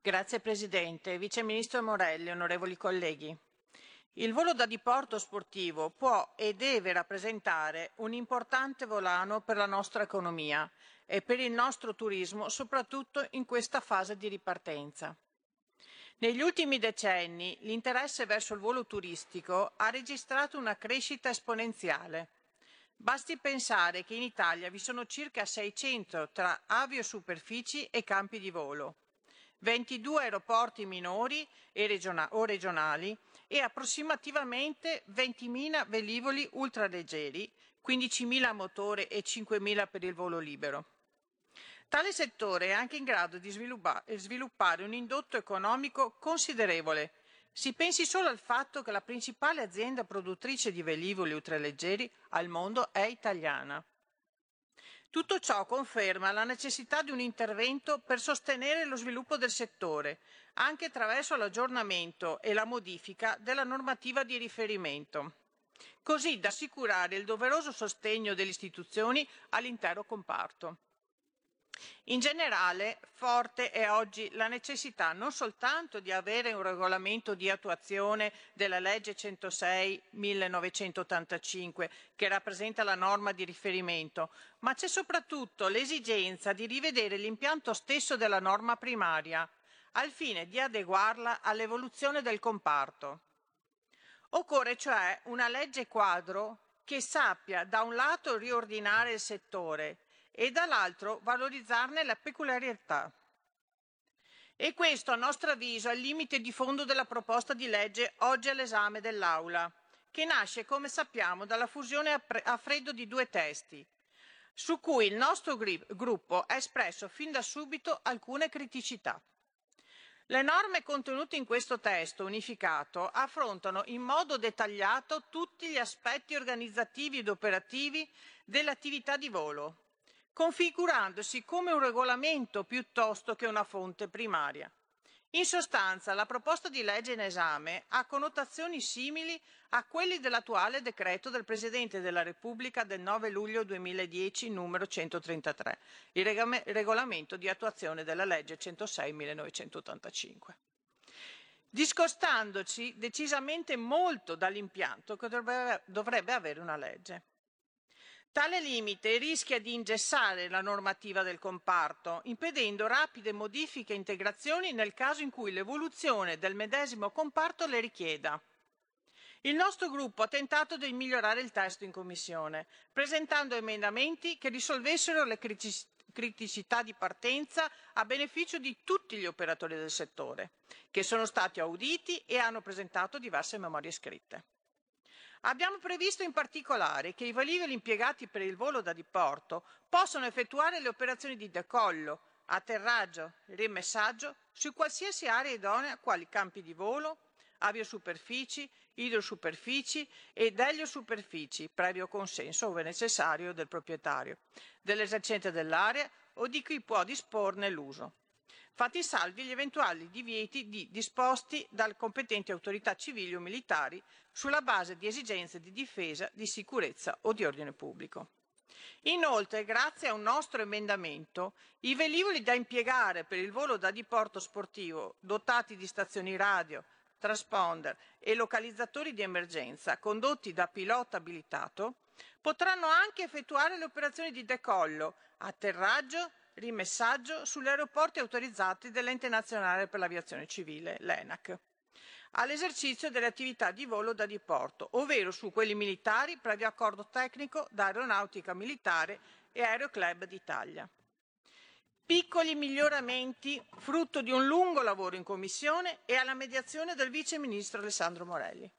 Grazie Presidente. Vice Ministro Morelli, onorevoli colleghi. Il volo da diporto sportivo può e deve rappresentare un importante volano per la nostra economia e per il nostro turismo, soprattutto in questa fase di ripartenza. Negli ultimi decenni l'interesse verso il volo turistico ha registrato una crescita esponenziale. Basti pensare che in Italia vi sono circa 600 tra aviosuperfici e campi di volo, 22 aeroporti minori regiona- o regionali e approssimativamente 20.000 velivoli ultraleggeri, 15.000 a motore e 5.000 per il volo libero. Tale settore è anche in grado di sviluppa- sviluppare un indotto economico considerevole. Si pensi solo al fatto che la principale azienda produttrice di velivoli ultraleggeri al mondo è italiana. Tutto ciò conferma la necessità di un intervento per sostenere lo sviluppo del settore, anche attraverso l'aggiornamento e la modifica della normativa di riferimento, così da assicurare il doveroso sostegno delle istituzioni all'intero comparto. In generale, forte è oggi la necessità non soltanto di avere un regolamento di attuazione della legge 106-1985 che rappresenta la norma di riferimento, ma c'è soprattutto l'esigenza di rivedere l'impianto stesso della norma primaria al fine di adeguarla all'evoluzione del comparto. Occorre cioè una legge quadro che sappia da un lato riordinare il settore e dall'altro valorizzarne la peculiarità. E questo, a nostro avviso, è il limite di fondo della proposta di legge oggi all'esame dell'Aula, che nasce, come sappiamo, dalla fusione a, freddo di due testi, su cui il nostro gruppo ha espresso fin da subito alcune criticità. Le norme contenute in questo testo unificato affrontano in modo dettagliato tutti gli aspetti organizzativi ed operativi dell'attività di volo, configurandosi come un regolamento piuttosto che una fonte primaria. In sostanza, la proposta di legge in esame ha connotazioni simili a quelli dell'attuale decreto del Presidente della Repubblica del 9 luglio 2010 numero 133, il regolamento di attuazione della legge 106-1985 discostandoci decisamente molto dall'impianto che dovrebbe avere una legge. Tale limite rischia di ingessare la normativa del comparto, impedendo rapide modifiche e integrazioni nel caso in cui l'evoluzione del medesimo comparto le richieda. Il nostro gruppo ha tentato di migliorare il testo in Commissione, presentando emendamenti che risolvessero le criticità di partenza a beneficio di tutti gli operatori del settore, che sono stati auditi e hanno presentato diverse memorie scritte. Abbiamo previsto in particolare che i velivoli impiegati per il volo da diporto possano effettuare le operazioni di decollo, atterraggio, rimessaggio su qualsiasi area idonea quali campi di volo, aviosuperfici, idrosuperfici ed eliosuperfici, previo consenso, ove necessario, del proprietario, dell'esercente dell'area o di chi può disporne l'uso. Fatti salvi gli eventuali divieti di disposti dalle competenti autorità civili o militari sulla base di esigenze di difesa, di sicurezza o di ordine pubblico. Inoltre, grazie a un nostro emendamento, i velivoli da impiegare per il volo da diporto sportivo dotati di stazioni radio, transponder e localizzatori di emergenza condotti da pilota abilitato potranno anche effettuare le operazioni di decollo, atterraggio, rimessaggio sugli aeroporti autorizzati dell'Ente Nazionale per l'Aviazione Civile, l'ENAC, all'esercizio delle attività di volo da diporto, ovvero su quelli militari previo accordo tecnico da Aeronautica Militare e Aeroclub d'Italia. Piccoli miglioramenti frutto di un lungo lavoro in Commissione e alla mediazione del Vice Ministro Alessandro Morelli.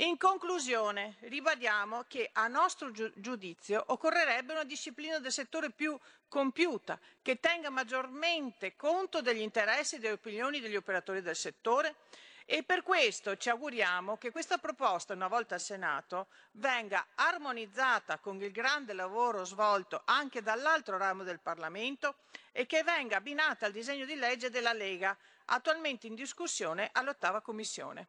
In conclusione, ribadiamo che a nostro giudizio occorrerebbe una disciplina del settore più compiuta, che tenga maggiormente conto degli interessi e delle opinioni degli operatori del settore e per questo ci auguriamo che questa proposta, una volta al Senato, venga armonizzata con il grande lavoro svolto anche dall'altro ramo del Parlamento e che venga abbinata al disegno di legge della Lega, attualmente in discussione all'ottava Commissione.